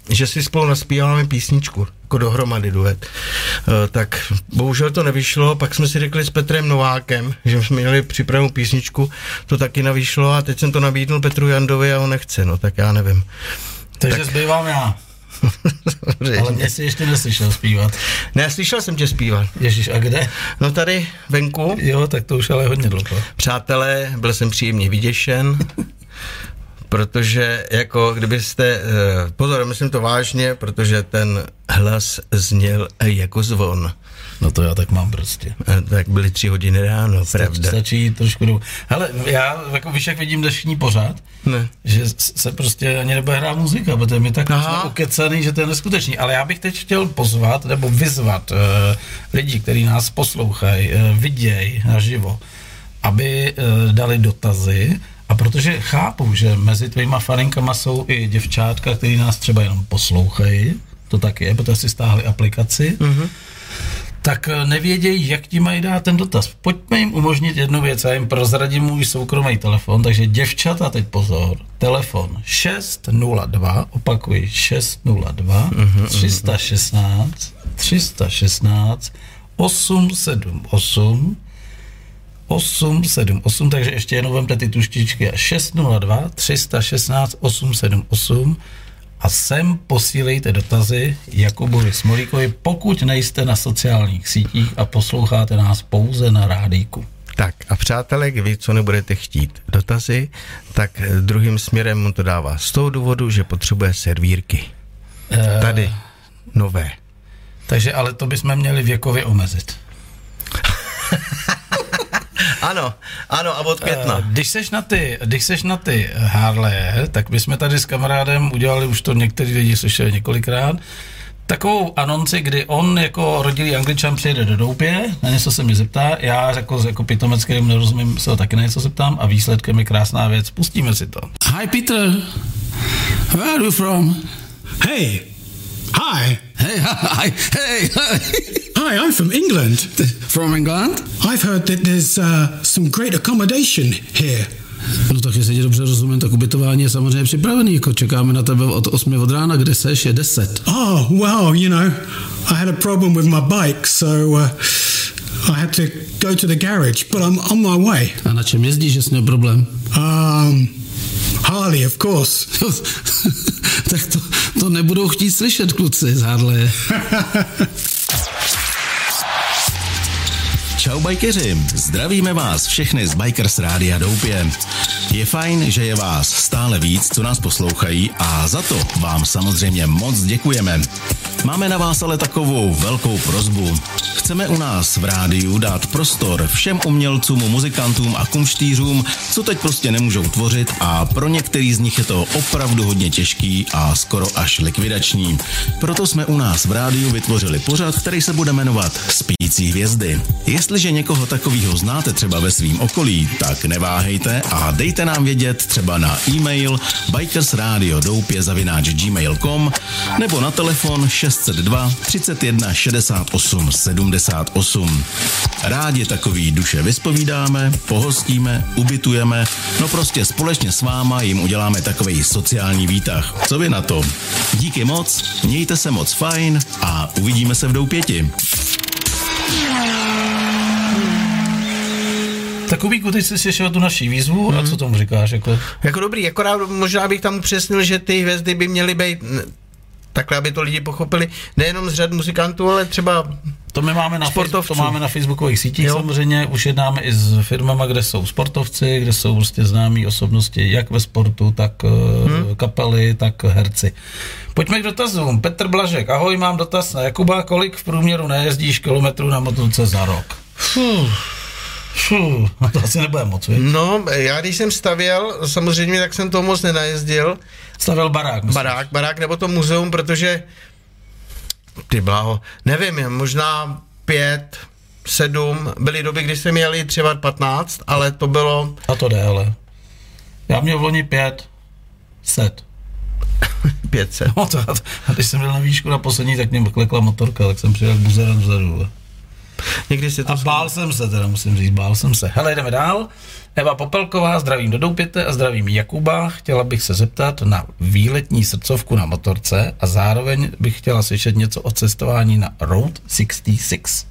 že si spolu naspíváme písničku, jako dohromady duet. E, tak bohužel to nevyšlo, pak jsme si řekli s Petrem Novákem, že jsme měli připravenou písničku, to taky nevyšlo a teď jsem to nabídnul Petru Jandovi a on nechce, no tak já nevím. Takže tak... zbývám já. Ale mě si ještě neslyšel zpívat. Ne, slyšel jsem tě zpívat. Ježíš, a kde? No tady, venku. Jo, tak to už ale hodně dlouho. Přátelé, byl jsem příjemně vyděšen. protože jako kdybyste, eh, pozor, myslím to vážně, protože ten hlas zněl jako zvon. No to já tak mám prostě. A tak byly tři hodiny ráno, Stačí, pravda. Stačí trošku do... Hele, já jako víš, jak vidím dnešní pořád, Ne. že se prostě ani nebude hrát muzika, protože my tak Aha. jsme ukecaný, že to je neskutečný. Ale já bych teď chtěl pozvat nebo vyzvat uh, lidi, kteří nás poslouchají, uh, vidějí naživo, aby uh, dali dotazy, a protože chápu, že mezi tvýma faninkama jsou i děvčátka, který nás třeba jenom poslouchají, to tak je, protože si stáhli aplikaci, mm-hmm. Tak eh, nevědějí, jak ti mají dát ten dotaz. Pojďme jim umožnit jednu věc, já jim prozradím můj soukromý telefon, takže děvčata, teď pozor, telefon 602, opakuji, 602 mm-hmm, 316 316 878 878, takže ještě jenom vemte ty tuštičky 602 316 878 a sem posílejte dotazy Jakubovi Smolíkovi, pokud nejste na sociálních sítích a posloucháte nás pouze na rádíku. Tak a přátelé, vy, co nebudete chtít dotazy, tak druhým směrem mu to dává z toho důvodu, že potřebuje servírky. Eh, Tady, nové. Takže ale to bychom měli věkově omezit. (laughs) Ano, ano, a od května. Eh, Když seš na ty, když seš na ty Harley, tak my jsme tady s kamarádem udělali, už to někteří lidi slyšeli několikrát, takovou anonci, kdy on jako rodilý angličan přijede do Doupě, na něco se mě zeptá, já jako, jako pitomec, kterým nerozumím, se ho taky na něco zeptám a výsledkem je krásná věc. Pustíme si to. Hi Peter, where are you from? Hey. Hi. Hey, hi, hey, hi. Hi, I'm from England. From England? I've heard that there's uh, some great accommodation here. No tak jestli tě dobře rozumím, tak ubytování je samozřejmě připravený, jako čekáme na tebe od 8 od rána, kde seš, je 10. Oh, well, you know, I had a problem with my bike, so uh, I had to go to the garage, but I'm on my way. A na čem jezdíš, že jsi měl problém? Um, Harley, of course. tak to, to nebudou chtít slyšet kluci z Harley. (laughs) Čau bajkeři, zdravíme vás všechny z Bikers Rádia Doupě. Je fajn, že je vás stále víc, co nás poslouchají a za to vám samozřejmě moc děkujeme. Máme na vás ale takovou velkou prozbu. Chceme u nás v rádiu dát prostor všem umělcům, muzikantům a kumštířům, co teď prostě nemůžou tvořit a pro některý z nich je to opravdu hodně těžký a skoro až likvidační. Proto jsme u nás v rádiu vytvořili pořad, který se bude jmenovat Spící hvězdy. Jestliže někoho takového znáte třeba ve svém okolí, tak neváhejte a dejte nám vědět třeba na e-mail bikersradiodoupě.gmail.com nebo na telefon 602 31 68 78. Rádi takový duše vyspovídáme, pohostíme, ubytujeme, no prostě společně s váma jim uděláme takový sociální výtah. Co vy na to? Díky moc, mějte se moc fajn a uvidíme se v Doupěti. Tak Kubíku, ty jsi slyšel tu naší výzvu hmm. a co tomu říkáš? Jako? Jako dobrý, akorát možná bych tam upřesnil, že ty hvězdy by měly být takhle, aby to lidi pochopili, nejenom z řad muzikantů, ale třeba To my máme na, Sportovců. to máme na facebookových sítích Jo. samozřejmě, už jednáme i s firmama, kde jsou sportovci, kde jsou prostě známí osobnosti jak ve sportu, tak hmm. kapely, tak herci. Pojďme k dotazům. Petr Blažek, ahoj, mám dotaz na Jakuba, kolik v průměru nejezdíš kilometrů na motorce za rok? Fuh. Fuh, to asi nebude moc, viď? No, já když jsem stavěl, samozřejmě tak jsem toho moc nenajezdil. Stavil barák. myslím. Barák, barák nebo to muzeum, protože ty bláho, nevím, možná pět, sedm, byly doby, kdy jsem jeli třeba 15, ale to bylo A to jde, ale. Já měl v loni pět, set. (laughs) 500. No to, a když jsem byl na výšku na poslední, tak mě klekla motorka, tak jsem přijel k buzerem vzadu. Někdy si to A bál jsem se teda, musím říct, bál jsem se. Hele, jdeme dál. Eva Popelková, zdravím do Doupěte a zdravím Jakuba. Chtěla bych se zeptat na výletní srdcovku na motorce a zároveň bych chtěla slyšet něco o cestování na Road 66.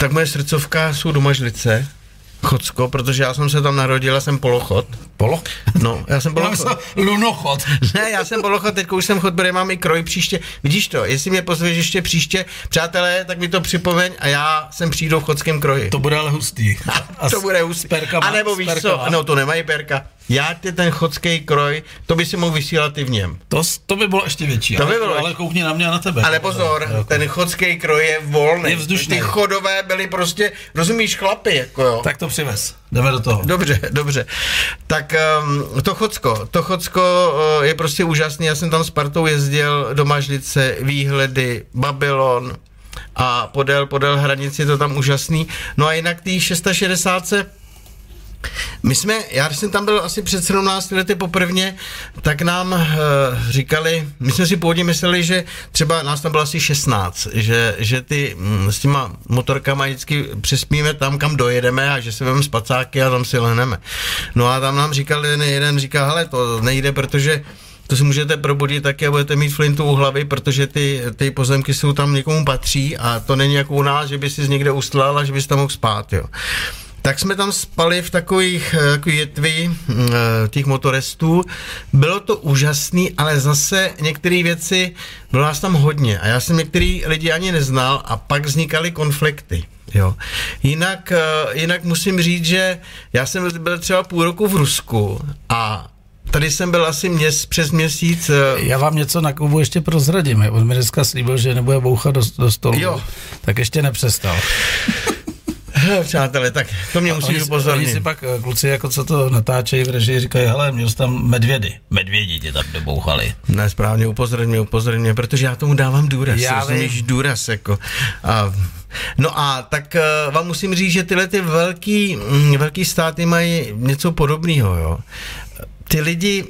Tak moje srdcovka jsou domažlice, Chocko, protože já jsem se tam narodil, já jsem polochod. Polo? No, já jsem (laughs) Já polochod. myslel lunochod. (laughs) Ne, já jsem polochod, teď už jsem chod, protože mám i kroj příště. Vidíš to, jestli mě pozveš ještě příště, přátelé, tak mi to připomeň a já jsem přijdu v chodském kroji. To bude ale hustý. (laughs) A to bude hustý. perkama, A nebo víš perkama. co, no to nemají perka. Já ty ten chodský kroj, to by si mohl vysílat i v něm. To, to by bylo ještě větší. To by bylo ale koukni na mě a na tebe. Ale pozor, Jako. ten chodský kroj je volný. Je vzdušný. Ty chodové byly prostě, rozumíš, chlapy, jako jo. Tak to přivez. Jdeme do toho. Dobře, dobře. Tak um, to Chocko, to Chocko uh, je prostě úžasný. Já jsem tam s partou jezdil do Mažlice, výhledy, Babylon a podél, podél hranici je to tam úžasný. No a jinak tý 660 my jsme, já když jsem tam byl asi před 17 lety poprvně, tak nám uh, říkali, my jsme si původně mysleli, že třeba nás tam bylo asi 16, že, že ty mm, s těma motorkama vždycky přespíme tam, kam dojedeme a že si vezmeme spacáky a tam si lehneme. No a tam nám říkal jeden, jeden říkal, hele, to nejde, protože to si můžete probudit taky a budete mít flintu u hlavy, protože ty, ty pozemky jsou tam někomu patří a to není jako u nás, že by si někde ustlal a že bys tam mohl spát, jo. Tak jsme tam spali v takových eh, takový jetvi eh, těch motoristů. Bylo to úžasný, ale zase některé věci, bylo nás tam hodně a já jsem některý lidi ani neznal a pak vznikaly konflikty. Jo. Jinak, eh, jinak musím říct, že já jsem byl třeba půl roku v Rusku a tady jsem byl asi měs, přes měsíc. Já vám něco na klubu ještě prozradím. On mi dneska slíbil, že nebude bouchat do, do stolu. Jo. Tak ještě nepřestal. (laughs) Přátelé, tak to mě musíš si- oni upozornit. si pak eh, kluci, jako co to natáčejí v režii, říkají, hele, měl jsi tam medvědy. Medvědi tě tam dobouchali. Ne, správně, upozorň mě, upozorň mě, protože já tomu dávám důraz, Já rozumíš, vím. důraz, jako. A, no a tak uh, vám musím říct, že tyhle ty velký, mm, velký státy mají něco podobného, jo. Ty lidi,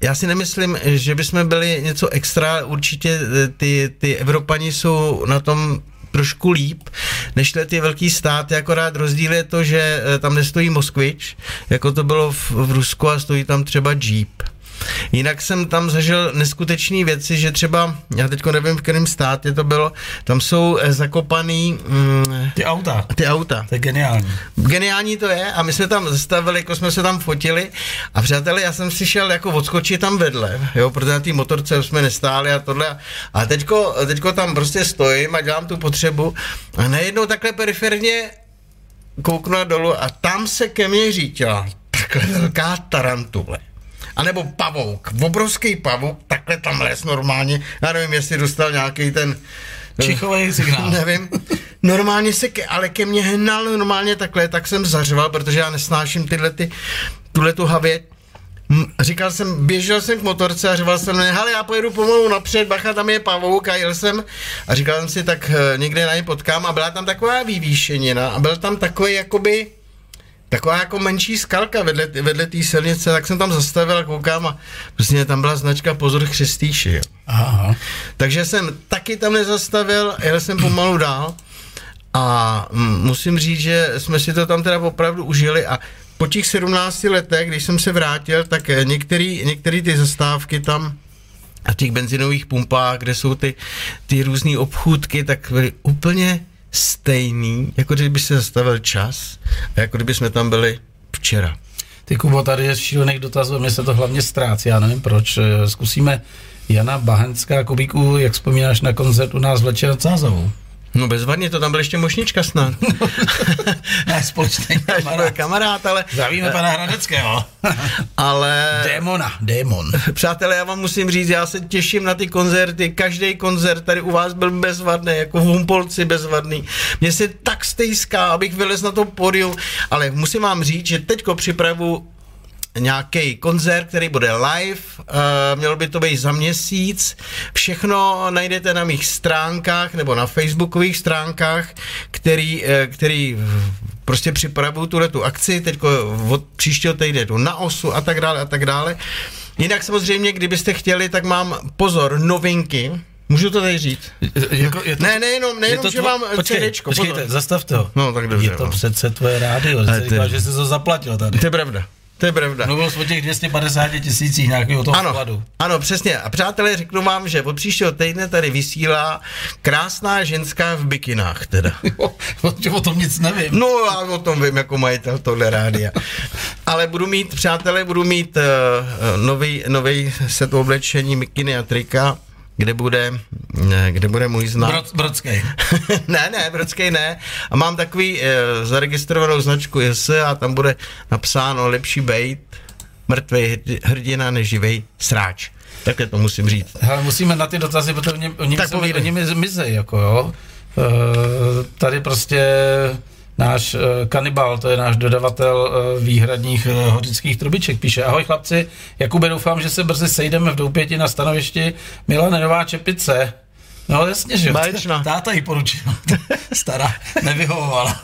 já si nemyslím, že bychom byli něco extra, určitě eh, ty, ty Evropani jsou na tom trošku líp, než ty velký státy, akorát rozdíl je to, že eh, tam nestojí Moskvič, jako to bylo v, v Rusku a stojí tam třeba Jeep. Jinak jsem tam zažil neskutečné věci, že třeba, já teď nevím, v kterém státě to bylo, tam jsou eh, zakopaný mm, Ty auta. ty auta. To je geniální. Geniální to je a my jsme tam zastavili, jako jsme se tam fotili a přátelé, já jsem si šel jako odskočit tam vedle, jo, protože na té motorce jsme nestáli a tohle a teďko, teďko tam prostě stojím a dělám tu potřebu a najednou takhle periferně kouknu dolů a tam se ke mně řítila takhle velká tarantule. A nebo pavouk, obrovský pavouk, takhle tam les normálně, já nevím, jestli dostal nějaký ten Čichový signál. (laughs) Nevím. Normálně se, ke, ale ke mně hnal normálně takhle, tak jsem zařval, protože já nesnáším tyhle ty, tuhle tu havěť. Říkal jsem, běžel jsem k motorce a řval jsem, hele, já pojedu pomalu napřed, bacha, tam je pavouk a jel jsem a říkal jsem si, tak eh, někde na ně potkám a byla tam taková vyvýšenina a byl tam takový jakoby, taková jako menší skalka vedle, vedle té silnice, tak jsem tam zastavil a koukám a prostě tam byla značka Pozor Chřestýši, jo. Aha. Takže jsem taky tam nezastavil, jel jsem pomalu dál a mm, musím říct, že jsme si to tam teda opravdu užili a po těch 17 letech, když jsem se vrátil, tak eh, některý, některý ty zastávky tam a těch benzinových pumpách, kde jsou ty, ty různé obchůdky, tak byly úplně stejný, jako kdyby se zastavil čas a jako kdyby jsme tam byli včera. Ty Kubo, tady je šílených dotazů, mně se to hlavně ztrácí, já nevím proč. Eh, Zkusíme Jana Bahenská, Kubíku, jak vzpomínáš na koncert u nás v Leče? No bezvadně, to tam byl ještě mošnička snad. (laughs) Náš společný Náš kamarád. kamarád, ale, Zdravíme pana Hradeckého. (laughs) ale Démona, démon. Přátelé, já vám musím říct, já se těším na ty koncerty. Každý koncert tady u vás byl bezvadný, jako v Humpolci bezvadný. Mně se tak stejská, abych vylez na to pódium, ale musím vám říct, že teďko připravu nějaký koncert, který bude live, uh, mělo by to být za měsíc. Všechno najdete na mých stránkách nebo na facebookových stránkách, který, uh, který prostě připravuju tuhle tu akci, teď od příštího týdne jdu na osu a tak dále a tak dále. Jinak samozřejmě, kdybyste chtěli, tak mám pozor, novinky, Můžu to tady říct? Jako, je to, Ne, nejenom, nejenom to že tvo- mám Počkej, CDčko, počkejte, pozor. zastavte ho. No, tak dobře, Je to no. přece tvoje rádio, ty- že jsi to zaplatil tady. To je pravda, to je pravda. Mluvil jsi o těch 250 tisících nějakého toho Ano, vkladu. ano, přesně. A přátelé, řeknu vám, že od příštího týdne tady vysílá krásná ženská v bikinách teda. (laughs) Jo, o tom nic nevím. No, já o tom vím jako majitel tohle rádia. Ale budu mít, přátelé, budu mít uh, nový, nový set oblečení, mikiny a trika, kde bude, ne, kde bude můj znak. Brod, Brodský. (laughs) ne, ne, Brodský ne. A mám takový e, zaregistrovanou značku JS a tam bude napsáno lepší bejt mrtvý hrdina než živej sráč. Takhle to musím říct. Hele, musíme na ty dotazy, protože oni, oni, Tak se, mi- povídej. oni mi mizej, jako jo. E, tady prostě náš e, kanibal, to je náš dodavatel e, výhradních e, hořických trubiček, píše, ahoj chlapci, Jakube, doufám, že se brzy sejdeme v Doupěti na stanovišti Milana Nová Čepice. No jasně, že jo. Báječná. Táta ji poručil. (laughs) Stará, nevyhovovala.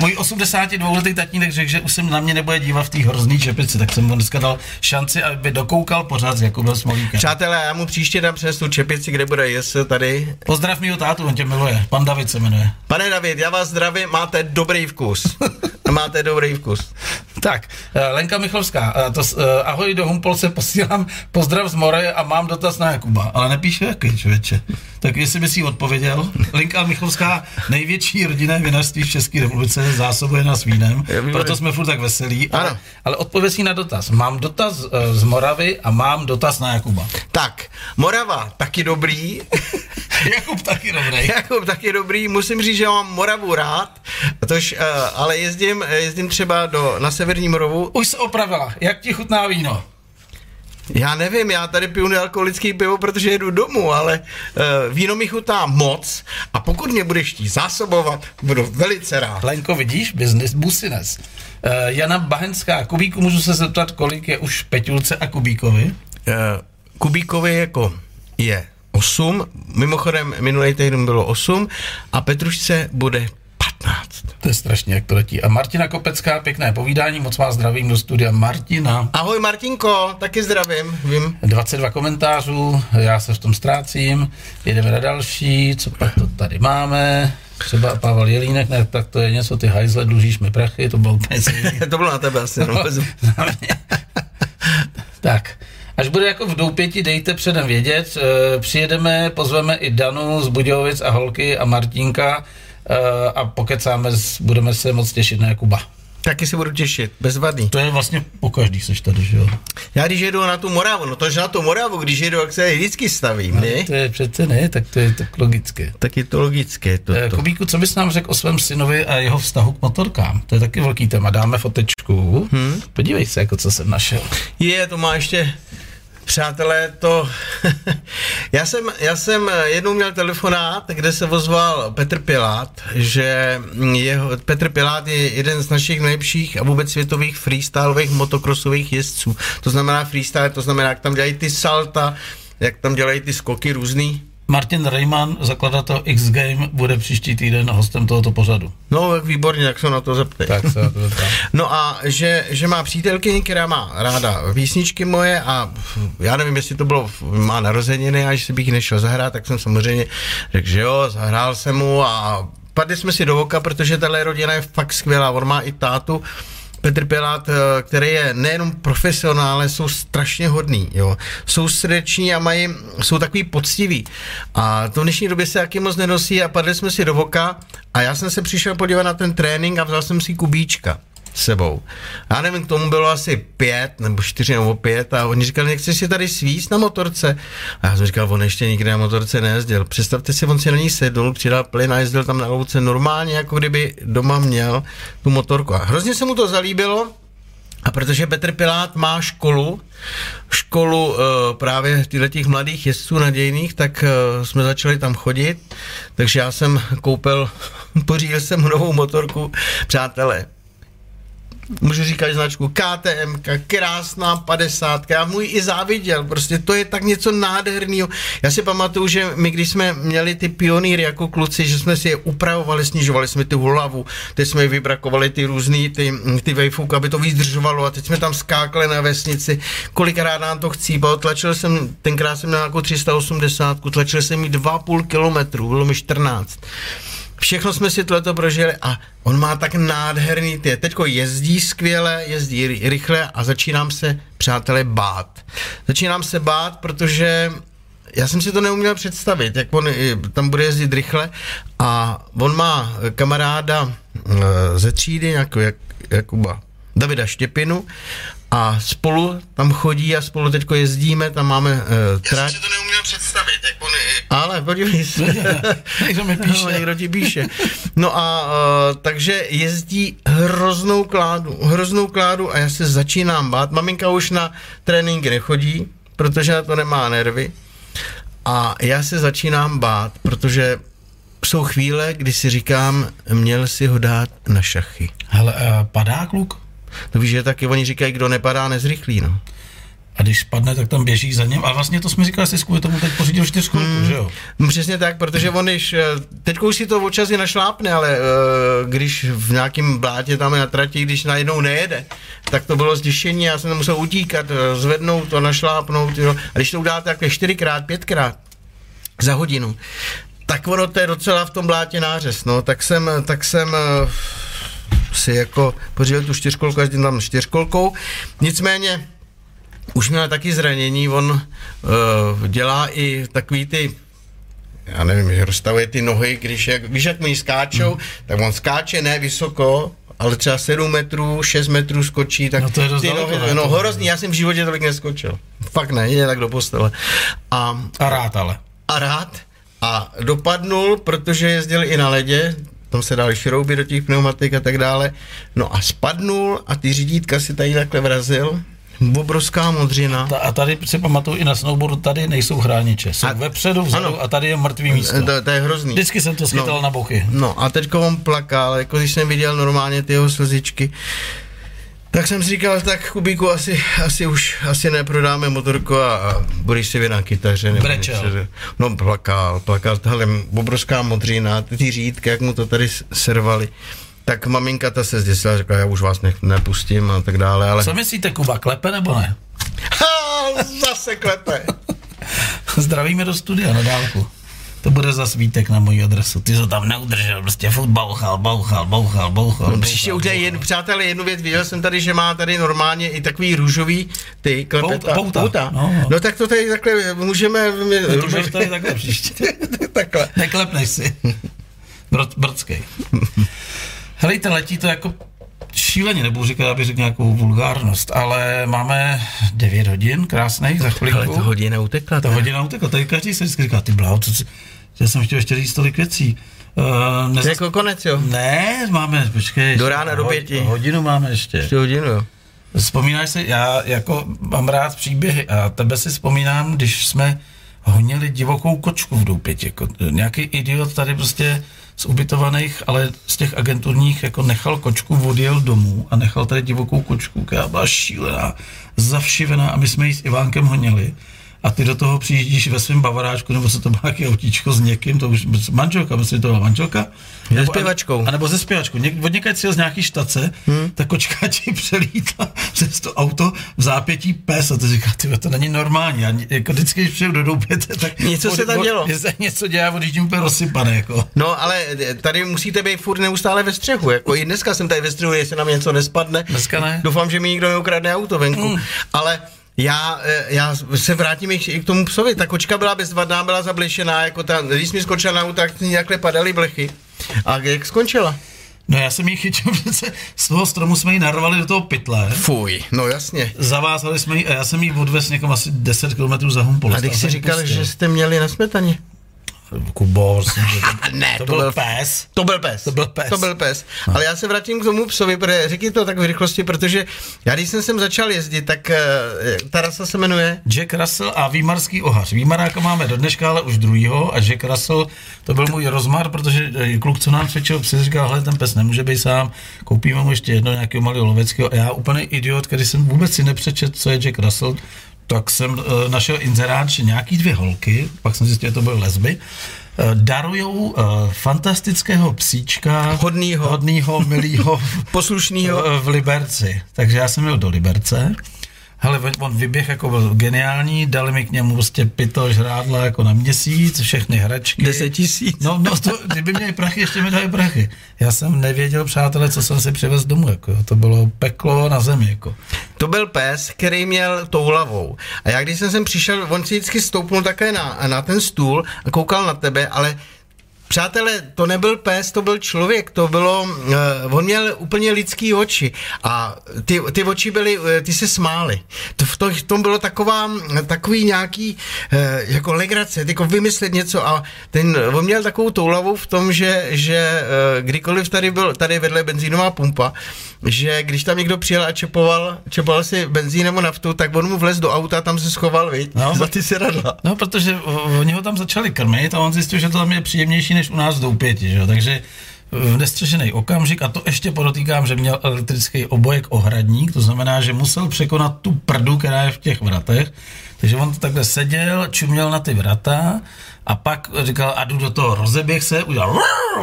Můj 82-letý tatínek řekl, že už se na mě nebude dívat v té hrozný čepici, tak jsem mu dneska dal šanci, aby dokoukal pořád s Jakubem Smolíkem. Přátelé, já mu příště dám přes tu čepici, kde bude JS tady. Pozdrav mýho tátu, on tě miluje. Pan David se jmenuje. Pane David, já vás zdravím, máte dobrý vkus. (laughs) máte dobrý vkus. Tak, eh, Lenka Michlovská, eh, to, eh, ahoj do Humpolce, posílám pozdrav z More a mám dotaz na Jakuba, ale nepíše jaký člověče. Tak jestli by si odpověděl. Lenka Michlovská, největší rodinné vinařství v České republice, zásobuje nás vínem, proto jsme furt tak veselí. Ale, Ano. ale odpověď si na dotaz. Mám dotaz eh, z Moravy a mám dotaz na Jakuba. Tak, Morava, taky dobrý. (laughs) Jakub taky dobrý. Jakub, taky dobrý. Musím říct, že mám Moravu rád, tož, uh, ale jezdím, jezdím třeba do, na Severní Moravu. Už se opravila. Jak ti chutná víno? Já nevím, já tady piju nealkoholický pivo, protože jedu domů, ale uh, víno mi chutná moc a pokud mě budeš chtít zásobovat, budu velice rád. Lenko, vidíš, business busines. Uh, Jana Bahenská, Kubíku, můžu se zeptat, kolik je už Peťulce a Kubíkovi? Uh, Kubíkovi jako je 8, mimochodem minulý týden bylo 8 a Petrušce bude 15. To je strašně, jak to letí. A Martina Kopecká, pěkné povídání, moc vás zdravím do studia Martina. Ahoj Martinko, taky zdravím, vím. 22 komentářů, já se v tom ztrácím, jedeme na další, co pak to tady máme, třeba Pavel Jelínek, ne, tak to je něco, ty hajzle, dlužíš mi prachy, to bylo úplně (laughs) to bylo na tebe asi. No. (laughs) Mě. tak, až bude jako v Doupěti, dejte předem vědět, e, přijedeme, pozveme i Danu z Budějovic a holky a Martinka a pokecáme, budeme se moc těšit na Jakuba. Taky se budu těšit, bezvadný. To je vlastně po každý seš tady, že jo? Já když jedu na tu Moravu, no to, že na tu Moravu, když jedu, jak se vždycky stavím, ne? To je přece ne, tak to je tak logické. Tak je to logické. To, Eh, to. Kubíku, co bys nám řekl o svém synovi a jeho vztahu k motorkám? To je taky velký téma. Dáme fotečku. Hmm. Podívej se, jako co jsem našel. Je, to má ještě, přátelé, to... (laughs) já, jsem, já jsem jednou měl telefonát, kde se ozval Petr Pilát, že jeho, Petr Pilát je jeden z našich nejlepších a vůbec světových freestyleových motokrosových jezdců. To znamená freestyle, to znamená, jak tam dělají ty salta, jak tam dělají ty skoky různý. Martin Rejman, zakladatel X Game, bude příští týden hostem tohoto pořadu. No, tak výborně, tak se na to zeptej. Tak se na to zeptám. (laughs) No a že, že má přítelkyni, která má ráda písničky moje a já nevím, jestli to bylo, má narozeniny a že bych nešel zahrát, tak jsem samozřejmě řekl, že jo, zahrál jsem mu a padli jsme si do oka, protože tahle rodina je fakt skvělá, on má i tátu, Petr Pilát, eh, který je nejenom profesionál, ale jsou strašně hodný, jo. Jsou srdeční a mají, jsou takový poctiví. A to v dnešní době se taky moc nenosí a padli jsme si do voka a já jsem se přišel podívat na ten trénink a vzal jsem si kubíčka. Sebou. Já nevím, k tomu bylo asi pět, nebo čtyři, nebo pět a oni říkali, nechceš si tady svíst na motorce? A já jsem říkal, on ještě nikdy na motorce nejezdil. Představte si, on si na ní sedl, přidal plyn a jezdil tam na louce normálně, jako kdyby doma měl tu motorku. A hrozně se mu to zalíbilo, a protože Petr Pilát má školu, školu uh, právě těch mladých jezdců nadějných, tak uh, jsme začali tam chodit, takže já jsem koupil, (laughs) pořídil jsem novou motorku, přátelé, můžu říkat značku KTM, krásná 50, já můj i záviděl, prostě to je tak něco nádherného. Já si pamatuju, že my když jsme měli ty pionýry jako kluci, že jsme si je upravovali, snižovali jsme tu hlavu, teď jsme vybrakovali ty různý, ty, ty vejfuk, aby to vydržovalo a teď jsme tam skákali na vesnici, kolikrát nám to chcípalo, tlačil jsem, tenkrát jsem měl jako 380, tlačil jsem mi 2,5 kilometru, bylo mi 14 všechno jsme si tohleto prožili a on má tak nádherný ty. Teďko jezdí skvěle, jezdí rychle a začínám se, přátelé, bát. Začínám se bát, protože já jsem si to neuměl představit, jak on tam bude jezdit rychle a on má kamaráda eh, ze třídy, jako jak, Jakuba Davida Štěpinu a spolu tam chodí a spolu teďko jezdíme, tam máme uh, trať. Já jsem si to neuměl představit, jak on... Ale podívej se. (laughs) někdo mi píše. No, někdo ti píše. No a uh, takže jezdí hroznou kládu, hroznou kládu a já se začínám bát. Maminka už na tréninky nechodí, protože na to nemá nervy. A já se začínám bát, protože jsou chvíle, kdy si říkám, měl si ho dát na šachy. Hele, uh, padá kluk? No víš, že taky oni říkají, kdo nepadá, nezrychlí, no. A když spadne, tak tam běží za ním. A vlastně to jsme říkali, že kvůli tomu teď pořídil čtyřkolku, hmm, že jo? No, přesně tak, protože on když, eh, teď už si to občas i našlápne, ale uh, když v nějakém blátě tam na trati, když najednou nejede, tak to bylo zděšení, já jsem musel utíkat, eh, zvednout to, našlápnout, jo. A když to uděláte takhle čtyřikrát, pětkrát za hodinu, tak ono to je docela v tom blátě nářez, no, tak jsem, tak jsem si jako pořídil tu čtyřkolku, jezdím tam čtyřkolkou. Nicméně už měl taky zranění, on uh, dělá i takový ty já nevím, že rozstavuje ty nohy, když jak, víš, jak mi skáčou, hmm. tak on skáče ne vysoko, ale třeba 7 metrů, 6 metrů skočí, tak no to je dost ty daleko, nohy, no hrozný, já jsem v životě tolik neskočil. Fakt ne, jde tak do postele. A, a rád ale. A rád. A dopadnul, protože jezdil i na ledě, tam se dali šrouby do těch pneumatik a tak dále. No a spadnul a ty řídítka si tady takhle vrazil, obrovská modřina. Ta, a tady si pamatuju i na snowboardu, tady nejsou chrániče. Jsou a, vepředu, vzadu ano, a tady je mrtvý místo. To, to je hrozný. Vždycky jsem to schytal no, na boky. No a teď on plakal, jako když jsem viděl normálně ty jeho slzičky, tak jsem si říkal, tak Kubíku, asi, asi už asi neprodáme motorku a, a budeš si na kytaře. Nebo Brečel. Něco, no plakal, plakal, tahle obrovská modřina, ty řídky, jak mu to tady servali. Tak maminka ta se zděsila, řekla, já už vás ne, nepustím a tak dále. Ale... Co myslíte, Kuba, klepe nebo ne? Ha, zase klepe. (laughs) Zdravíme do studia na dálku. To bude za svítek na moji adresu. Ty to tam neudržel, prostě furt bouchal, bouchal, bouchal, bouchal. No, příště udělej jen, přátelé, jednu věc, viděl jsem tady, že má tady normálně i takový růžový, ty klepeta. Pouta, pouta. No, no. no, tak to tady takhle můžeme... No, to tady takhle příště. (laughs) takhle. Neklepneš si. Brd, brdskej. (laughs) Helejte, letí to jako šíleně, nebudu říkat, aby řekl nějakou vulgárnost, ale máme 9 hodin krásných za chvilku. Ale to hodina utekla. Ta hodina utekla, tady každý se vždycky říká, ty bláho, co, co, já jsem chtěl ještě říct tolik věcí. Uh, nezas... jako konec, jo? Ne, máme, počkej. Do rána, do pěti. Hodinu máme ještě. Ještě hodinu, jo. Vzpomínáš si, já jako mám rád příběhy a tebe si vzpomínám, když jsme honili divokou kočku v Doupěti. Jako, nějaký idiot tady prostě z ubytovaných, ale z těch agenturních jako nechal kočku, odjel domů a nechal tady divokou kočku, která byla šílená, zavšivená a my jsme ji s Ivánkem honili a ty do toho přijíždíš ve svém bavaráčku, nebo se to má nějaké autíčko s někým, to už manželka, myslím, to byla manželka. Se zpěvačkou. A nebo se zpěvačkou. Něk, od někaď si z nějaký štace, hmm. ta kočka ti (laughs) přelítla přes to auto v zápětí pes a ty říká, ty to není normální. A jako vždycky, když přijdu do doupěte, (laughs) tak něco od, se tam dělo. Se něco dělá, odjíždím úplně rozsypané. Jako. No, ale tady musíte být furt neustále ve střehu. Jako i dneska jsem tady ve střehu, jestli nám něco nespadne. Dneska ne. Doufám, že mi nikdo neukradne auto venku. Hmm. Ale já, eh, já se vrátím i k tomu psovi. Ta kočka byla bezvadná, byla zablešená, jako ta, když mi skočila na tak takhle padaly blechy. A jak skončila? No já jsem ji chytil (laughs) přece, z toho stromu jsme ji narvali do toho pytle. Fuj, no jasně. Zavázali jsme ji a já jsem ji odvez někam asi 10 km za Humpolec. A když si říkal, pustil. že jste měli na smetaně. Kubo, vlastně, (laughs) Ne, to, to byl byl- pes. To byl pes. To byl pes. To byl pes. Ale já se vrátím k tomu psovi, protože řekni to tak v rychlosti, protože já když jsem sem začal jezdit, tak uh, ta rasa se jmenuje Jack Russell a výmarský ohař. Výmaráka máme do dneška, ale už druhýho a Jack Russell, to byl můj rozmar, protože eh, kluk, co nám přečil, psy, říkal, hele, ten pes nemůže být sám, koupíme mu ještě jedno nějakého malého loveckého. A já úplný idiot, který jsem vůbec si nepřečet, co je Jack Russell, tak jsem uh, našel inzerát, že nějaký dvě holky, pak jsem zjistil, že to byly lesby, uh, darujou uh, fantastického psíčka, Hodnýho. hodnýho milýho (laughs) poslušnýho. v Liberci. Takže já jsem jel do Liberce. Hele, on vyběh jako byl geniální, dali mi k němu prostě pytel žrádla jako na měsíc, všechny hračky. 10 tisíc. No, no to, kdyby měli prachy, ještě mi dali prachy. Já jsem nevěděl, přátelé, co jsem si přivez domů, jako, to bylo peklo na zemi, jako. To byl pes, který měl tou hlavou. A já když jsem sem přišel, on si vždycky stoupnul také na, na ten stůl a koukal na tebe, ale Přátelé, to nebyl pes, to byl člověk, to bylo, uh, on měl úplně lidský oči a ty, ty oči byly, uh, ty se smály. To, v, to, v tom bylo taková, takový nějaký uh, jako legrace, jako vymyslet něco a ten, on měl takovou toulavu v tom, že, že uh, kdykoliv tady byl, tady vedle benzínová pumpa, že když tam někdo přijel a čepoval, čepoval si benzín nebo naftu, tak on mu vlez do auta a tam se schoval, viď? No. (laughs) za ty sedadla. No, protože oni ho tam začali krmit a on zjistil, že to tam je příjemnější než u nás v Doupěti, že jo? takže v nestřešený okamžik, a to ještě podotýkám, že měl elektrický obojek ohradník, to znamená, že musel překonat tu prdu, která je v těch vratech, takže on takhle seděl, čuměl na ty vrata a pak říkal, a jdu do toho, rozeběh se, udělal,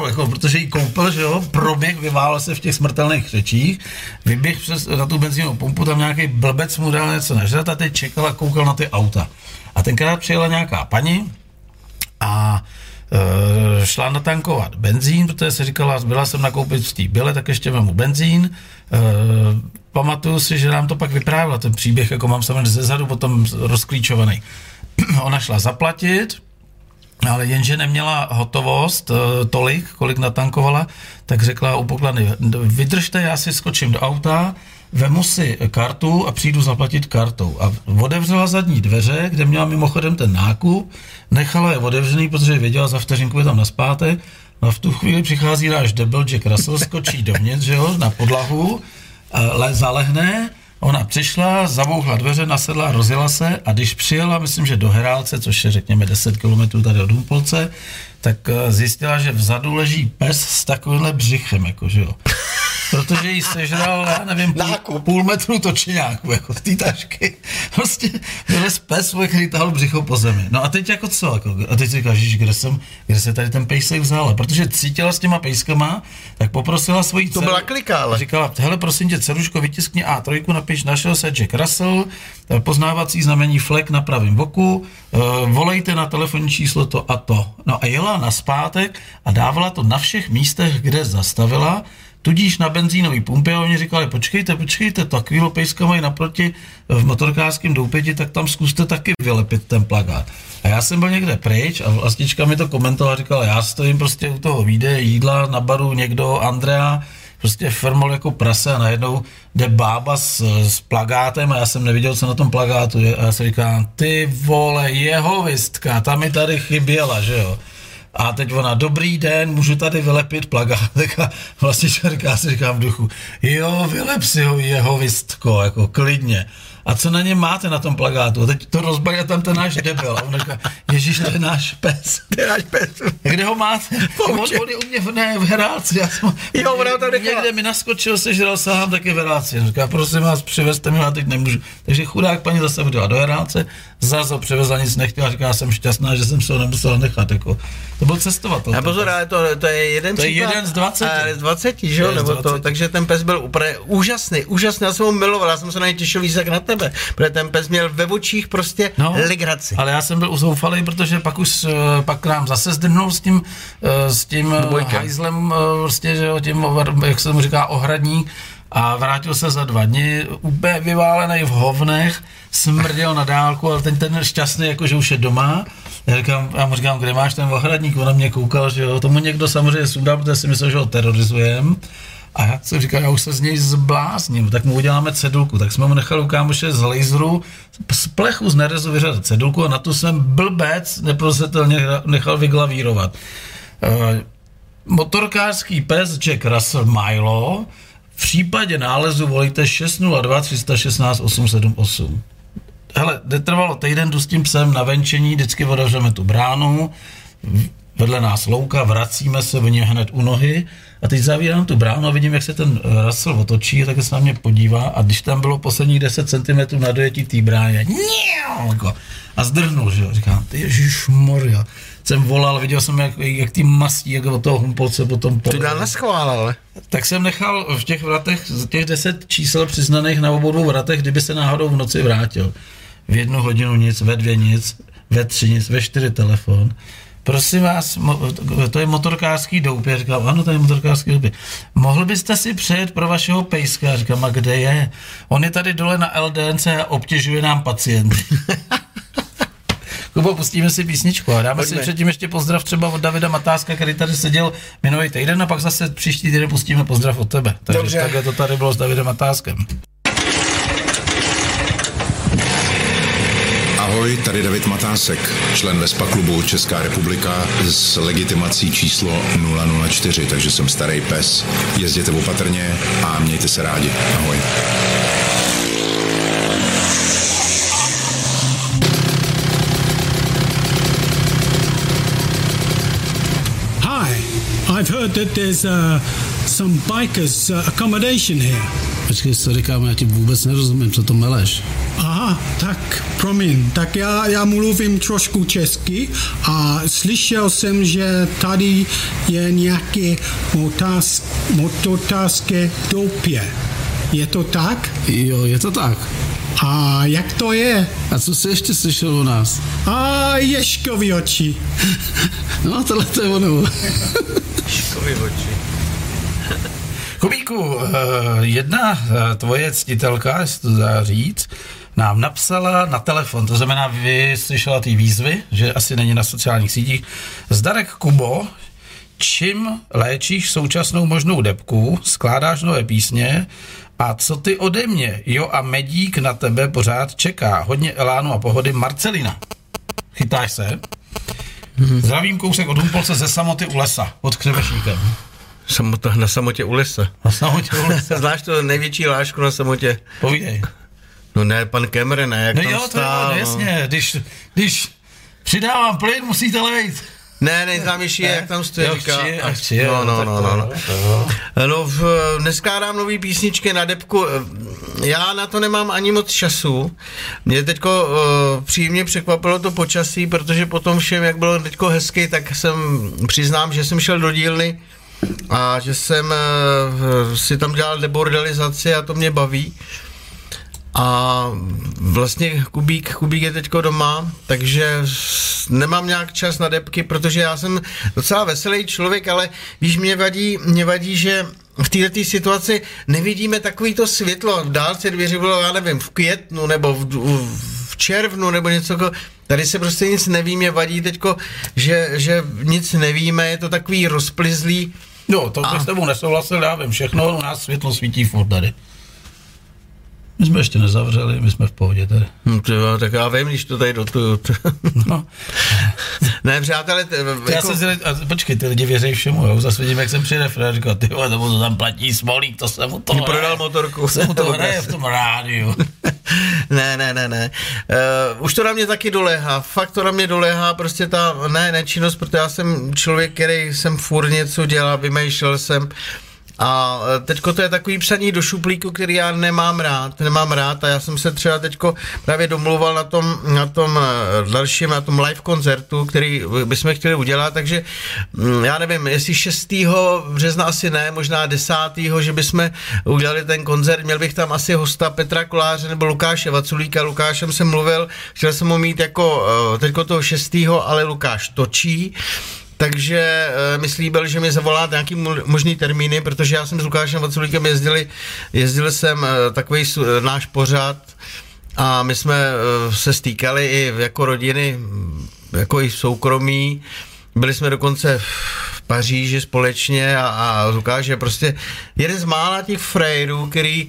jako, protože jí koupil, že jo, proběh, vyválel se v těch smrtelných řečích, vyběh přes na tu benzínovou pumpu, tam nějaký blbec mu dal něco nažrat a teď čekal a koukal na ty auta. A tenkrát přijela nějaká paní, a šla natankovat benzín, protože se říkala, byla jsem nakoupit v té byle, tak ještě vemu benzín. E, pamatuju si, že nám to pak vyprávěla, ten příběh, jako mám samozřejmě ze zadu potom rozklíčovaný. (clears throat) Ona šla zaplatit, ale jenže neměla hotovost e, tolik, kolik natankovala, tak řekla u pokladny, vydržte, já si skočím do auta, vemu si kartu a přijdu zaplatit kartou. A otevřela zadní dveře, kde měla mimochodem ten nákup, nechala je otevřený, protože věděla, za vteřinku je tam naspátek. No a v tu chvíli přichází náš debil Jack Russell, skočí dovnitř, že jo, na podlahu, le, zalehne, ona přišla, zabouchla dveře, nasedla, rozjela se a když přijela, myslím, že do Herálce, což je řekněme 10 km tady od Humpolce, tak eh, zjistila, že vzadu leží pes s takovýmhle břichem, jako že jo. (laughs) Protože jí sežral, já nevím, půl, půl metru točiňáku, jako z té tašky. (laughs) Prostě byl pes, který tahal břicho po zemi. No a teď jako co? Jako, a teď si říkáš, "Ježiš, kde, jsem, kde se tady ten pejsek vzal? Protože cítila s těma pejskama, tak poprosila svoji To byla klika, ale. Říkala, hele, prosím tě, Ceruško, vytiskni A3, napiš, našel se Jack Russell, poznávací znamení flek na pravém boku, eh, volejte na telefonní číslo to a to. No a jela na zpátek a dávala to na všech místech, kde zastavila, tudíž na benzínový pumpě a oni říkali, počkejte, počkejte, takovýhle pejska mají naproti v motorkářském doupěti, tak tam zkuste taky vylepit ten plagát. A já jsem byl někde pryč a vlastička mi to komentovala, říkala, já stojím prostě u toho výdeje jídla na baru někdo, Andrea, prostě firmol jako prase a najednou jde bába s, s plagátem a já jsem neviděl, co na tom plagátu je a já si říkám, ty vole, jehovistka, ta mi tady chyběla, že jo. A teď ona, dobrý den, můžu tady vylepit plagátek a vlastně říká, si říkám v duchu, jo, vylep si ho jeho vistko, jako klidně. A co na něm máte na tom plagátu? A teď to rozbaje tam ten náš debil. A on říká, ježíš, to je náš pes. To je náš pes. Kde ho máte? On, on je u mě v, ne, v Herálci. Já jsem, Jo, ho tam nechala. Někde mi naskočil, sežral sám taky v Herálci. Říká, prosím vás, přivezte mi, já teď nemůžu. Takže chudák paní zase vydala do Herálce, zase ho přivezla, nic nechtěla, říká, jsem šťastná, že jsem se ho nemusela nechat. Jako. To byl cestovatel. A pozor, ale to, to je jeden To je jeden z 20. A, z 20, že jo? To Nebo to, 20. takže ten pes byl úplně úžasný, úžasný, já jsem ho miloval, já jsem se na něj těšil víc jak na tebe, protože ten pes měl ve očích prostě no, legraci. Ale já jsem byl uzoufalý, protože pak už eh, pak nám zase zdrhnul s tím, eh, s tím eh, hajzlem, prostě, že jo, tím, jak se mu říká, ohradník a vrátil se za dva dny, úplně vyválený v hovnech, smrděl na dálku, ale ten, ten šťastný, jako že už je doma Já, říkám, já mu říkám, kde máš ten ohradník? On na mě koukal, že jo, tomu někdo samozřejmě sundal, protože si myslel, že ho terorizujem. A já jsem říkal, já už se z něj zblázním, tak mu uděláme cedulku. Tak jsme mu nechali kámoše z laseru, z plechu z nerezu vyřadit cedulku a na tu jsem blbec neprositelně nechal vyglavírovat. Uh, motorkářský pes Jack Russell Milo, v případě nálezu volíte 602 316 878. Hele, netrvalo týden, jdu s tím psem na venčení, vždycky otevřeme tu bránu, vedle nás louka, vracíme se, oni hned u nohy a teď zavírám tu bránu a vidím, jak se ten Russell otočí, tak se na mě podívá a když tam bylo posledních 10 cm na dojetí té bráně, a zdrhnul, že jo, říkám, ty ježiš moria. Jsem volal, viděl jsem, jak, jak ty mastí, jak od toho humpolce potom... To dal na ale. Tak jsem nechal v těch vratech, z těch 10 čísel přiznaných na obou dvou vratech, kdyby se náhodou v noci vrátil. V jednu hodinu nic, ve dvě nic, ve tři nic, ve čtyři telefon. Prosím vás, to je motorkářský doupě. Říkám, ano, to je motorkářský doupě. Mohl byste si přejet pro vašeho pejska? Říkám, a kde je? On je tady dole na LDNC a obtěžuje nám pacienty. (laughs) Kubo, pustíme si písničku a dáme Pojďme. si předtím ještě pozdrav třeba od Davida Matáska, který tady seděl minulý týden a pak zase příští týden pustíme pozdrav od tebe. Takže Dobře. takhle to tady bylo s Davidem Matáskem. Ahoj, tady David Matásek, člen Vespa klubu Česká republika s legitimací číslo 004, takže jsem starý pes. Jezděte opatrně a mějte se rádi. Ahoj. Hi, I've heard that there's uh, some bikers uh, accommodation here. Počkej, co říkám, já ti vůbec nerozumím, co to meleš. Aha, tak promiň, tak já, já mluvím trošku česky a slyšel jsem, že tady je nějaké motorkářské doupě. Je to tak? Jo, je to tak. A jak to je? A co jsi ještě slyšel o nás? A ješkový oči. (laughs) no, tohle to je ono. (laughs) ješkový oči. Kubíku, eh, jedna eh, tvoje ctitelka, jestli to dá říct, nám napsala na telefon, to znamená, vy slyšela ty výzvy, že asi není na sociálních sítích. Zdarek Kubo, čím léčíš současnou možnou depku, skládáš nové písně a co ty ode mě? Jo a Medík na tebe pořád čeká. Hodně elánu a pohody Marcelina. Chytáš se? Mm-hmm. Zdravím kousek od Humpolce ze samoty u lesa, pod Křevešníkem. Samota, na samotě u lesa. Na samotě u lesa. (laughs) Znáš to největší lášku na samotě? Povídej. No ne, pan Kemre, ne, jak no tam jo, stál, to je, no. jasně, když, když přidávám plyn, musíte lejt. Ne, nejznámější je, jak tam stojí, jo, říká. Chci, ach, chci, no, no, no, no, no. No, v, neskládám nový písničky na depku. Já na to nemám ani moc času. Mě teďko uh, příjemně překvapilo to počasí, protože potom všem, jak bylo teďko hezky, tak jsem, přiznám, že jsem šel do dílny a že jsem eh, si tam dělal debordelizaci a to mě baví. A vlastně Kubík, Kubík je teďko doma, takže nemám nějak čas na depky, protože já jsem docela veselý člověk, ale víš, mě vadí, mě vadí, že v této situaci nevidíme takový to světlo. V dálce dvěři bylo, já nevím, v květnu nebo v, v červnu nebo něco Tady se prostě nic neví, mě vadí teďko, že, že nic nevíme, je to takový rozplizlý. Jo, to bych s tebou nesouhlasil, já vím všechno, u nás světlo svítí furt tady. My jsme ještě nezavřeli, my jsme v pohodě tady. Hm, tyjo, tak já vím, když to tady dotuju. (laughs) no. ne, přátelé... T- jako... Já jsem si, a počkej, ty lidi věří všemu, jo? Zase vidím, jak jsem přijde Fred, říkal, ty vole, to tam platí smolík, to jsem mu to prodal motorku. Jsem mu to hraje v tom rádiu. (laughs) ne, ne, ne, ne. Uh, už to na mě taky doléhá, fakt to na mě doléhá, prostě ta, ne, nečinnost, protože já jsem člověk, který jsem furt něco dělal, vymýšlel jsem, a e, teďko to je takový psaní do šuplíku, který já nemám rád, nemám rád a já jsem se třeba teďko právě domluval na tom, na tom e, dalším, na tom live koncertu, který bychom chtěli udělat, takže mm, já nevím, jestli 6. března asi ne, možná 10. že bychom udělali ten koncert, měl bych tam asi hosta Petra Koláře nebo Lukáše Vaculíka, Lukášem jsem mluvil, chtěl jsem ho mít jako e, teďko toho 6. ale Lukáš točí, takže uh, mi slíbil, že mi zavolá nějaký možný termíny, protože já jsem s Lukášem Vaculíkem jezdili, jezdili jsem uh, takový uh, náš pořad a my jsme uh, se stýkali i jako rodiny jako i soukromí. Byli jsme dokonce v Paříži společně a, a ukáže prostě jeden z mála těch frejrů, který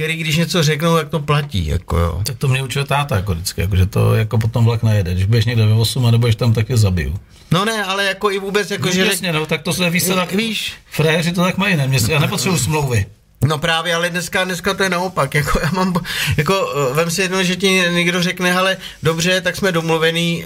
který když něco řeknou, tak to platí, jako jo. Tak to mě učil táta jako vždycky, jako, že to jako potom vlak nejede. Když budeš někde ve 8 a nebudeš tam, tak je zabiju. No ne, ale jako i vůbec, jako No, že... jasně, no, tak to se ví se tak, Víš, Fréři to tak mají, ne? Mě, já nepotřebuji smlouvy. No právě, ale dneska, dneska to je naopak, jako já mám, jako eh, vem si jedno, že ti někdo řekne, ale dobře, tak jsme domluvený,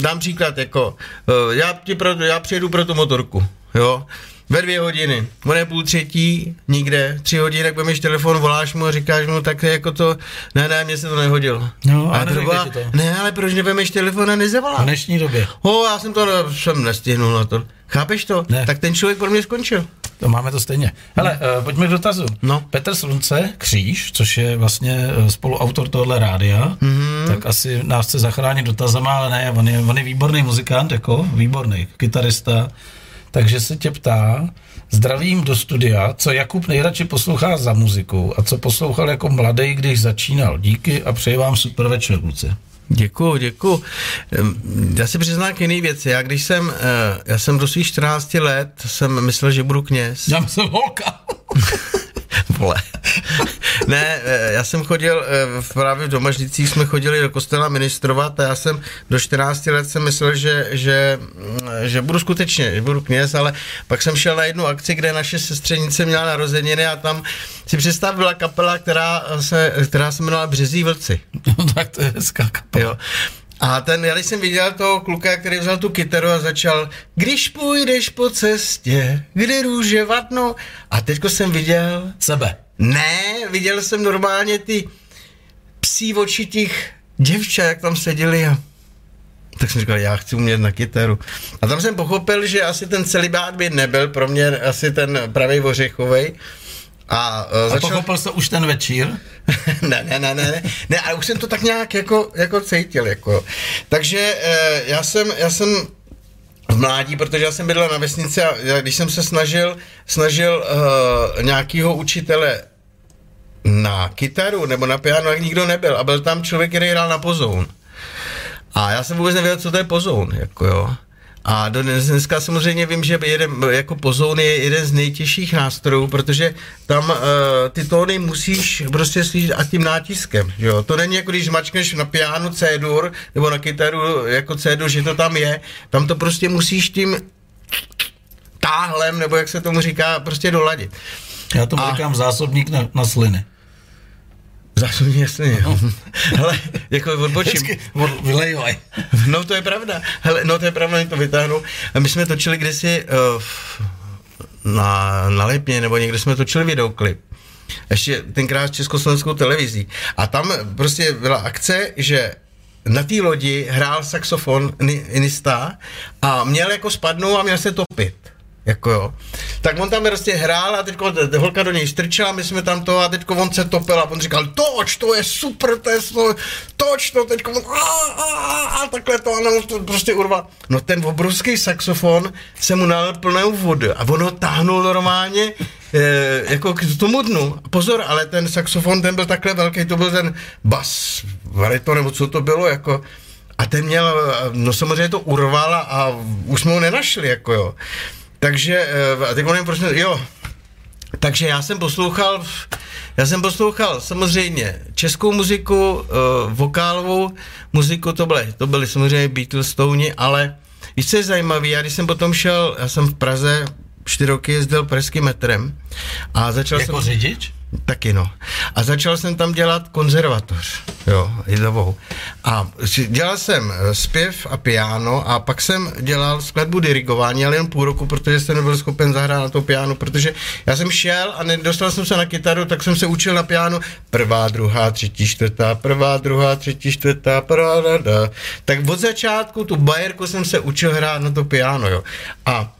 dám příklad, jako, eh, já, ti pro, já přijedu pro tu motorku, jo, ve dvě hodiny, on je půl třetí, nikde, tři hodiny, tak budeš telefon, voláš mu a říkáš mu, tak jako to, ne, ne, mně se to nehodilo. No, a byla- ti to. Ne, ale proč nevemeš telefon a V nezavolá? dnešní době. O, já jsem to jsem nestihnul na to. Chápeš to? Ne. Tak ten člověk pro mě skončil. To máme to stejně. Hele, uh, pojďme k dotazu. No. Petr Slunce, Kříž, což je vlastně eh, spoluautor tohle rádia, mm-hmm. tak asi nás chce zachránit dotazama, ale ne, on je, on je výborný muzikant, jako výborný kytarista, takže se tě ptá, zdravím do studia, co Jakub nejradši poslouchá za muziku a co poslouchal jako mladý, když začínal. Díky a přeji vám super večer, kluci. Děkuju, děkuju. Já si přiznám k jiný věci. Já když jsem, eh, já jsem do svých 14 let jsem myslel, že budu kněz. Já jsem holka. (laughs) Vole. (laughs) ne, eh, já jsem chodil, eh, v- právě v Domažlicích jsme chodili do kostela ministrovat a já jsem do 14 let jsem myslel, že, že, mm, že budu skutečně, že budu kněz, ale pak jsem šel na jednu akci, kde naše sestřenice měla narozeniny a tam si představ byla kapela, která se, která se jmenovala Březí vlci. (laughs) no tak to je hezká kapela. Jo. A ten, já když jsem viděl toho kluka, který vzal tu kytaru a začal, když půjdeš po cestě, kde růže vadnou. A teďko jsem viděl, Sebe. ne, viděl jsem normálně ty psí oči těch děvčat, jak tam seděli a tak jsem říkal, já chci umět na kytaru. A tam jsem pochopil, že asi ten celibát by nebyl pro mě asi ten pravý ořechovej. A, uh, A začal... pochopil jsi už ten večír? (laughs) ne, ne, ne, ne, ne, ne, ale už jsem to tak nějak jako, jako cítil, jako. Takže eh, já jsem, já jsem v mládí, protože já jsem bydlel na vesnici a já, když jsem se snažil, snažil uh, nějakého učitele na kytaru nebo na piano, tak nikdo nebyl a byl tam člověk, který hrál na pozoun. A já jsem vůbec nevěděl, co to je pozoun, jako jo. A do dnes- dneska samozřejmě vím, že jeden, jako pozoun je jeden z nejtěžších nástrojů, protože tam uh, ty tóny musíš prostě slyšet a tím nátiskem, jo. To není jako když mačkneš na pianu C-dur nebo na kytaru jako C-dur, že to tam je. Tam to prostě musíš tím táhlem, nebo jak se tomu říká, prostě doladit. Já tomu A- říkám zásobník na, na sliny. Zásobně jasně. No. (laughs) Hele, jako odbočím. Od- vylejvaj. (laughs) No to je pravda. Hele, no to je pravda, to vytáhnu. A my jsme točili kdysi uh, na, na Lipně, nebo někde jsme točili videoklip. Ještě tenkrát československou televizí. A tam prostě byla akce, že na té lodi hrál saxofon ni- Inista a měl jako spadnout a měl se topit. Jako jo. Tak on tam prostě hrál a teď holka do něj strčila, my jsme tam to a teď on se topil a on říkal, toč, to je super, to je to, toč to, teď on a, a, a, takhle to a to prostě urval. No ten obrovský saxofon se mu nalil plnou vody a on ho táhnul normálně e, jako k tomu dnu. Pozor, ale ten saxofon, ten byl takhle velký, to byl ten bas, variton, nebo co to bylo, jako a ten měl, no samozřejmě to urval a, a už jsme ho nenašli, jako jo. Takže, eh, a teď nevím, proč, ne- jo, takže já jsem poslouchal, já jsem poslouchal samozřejmě českou muziku, uh, vokálovou muziku, to byly, to byly samozřejmě Beatles, Stone, ale víš, co je zajímavé, já když jsem potom šel, já jsem v Praze čtyři roky jezdil pražským metrem a začal Jako jsem... řidič? Taky no. A začal jsem tam dělat konzervatoř, jo, lidovou. A dělal jsem eh, zpěv a piano a pak jsem dělal skladbu dirigování, ale jen půl roku, protože jsem nebyl schopen zahrát na to piano, protože já jsem šel a nedostal jsem se na kytaru, tak jsem se učil na piano prvá, druhá, třetí, čtvrtá, prvá, druhá, třetí, čtvrtá, prvá, da, da. Tak od začátku tu bajerku jsem se učil hrát na to piano, jo. A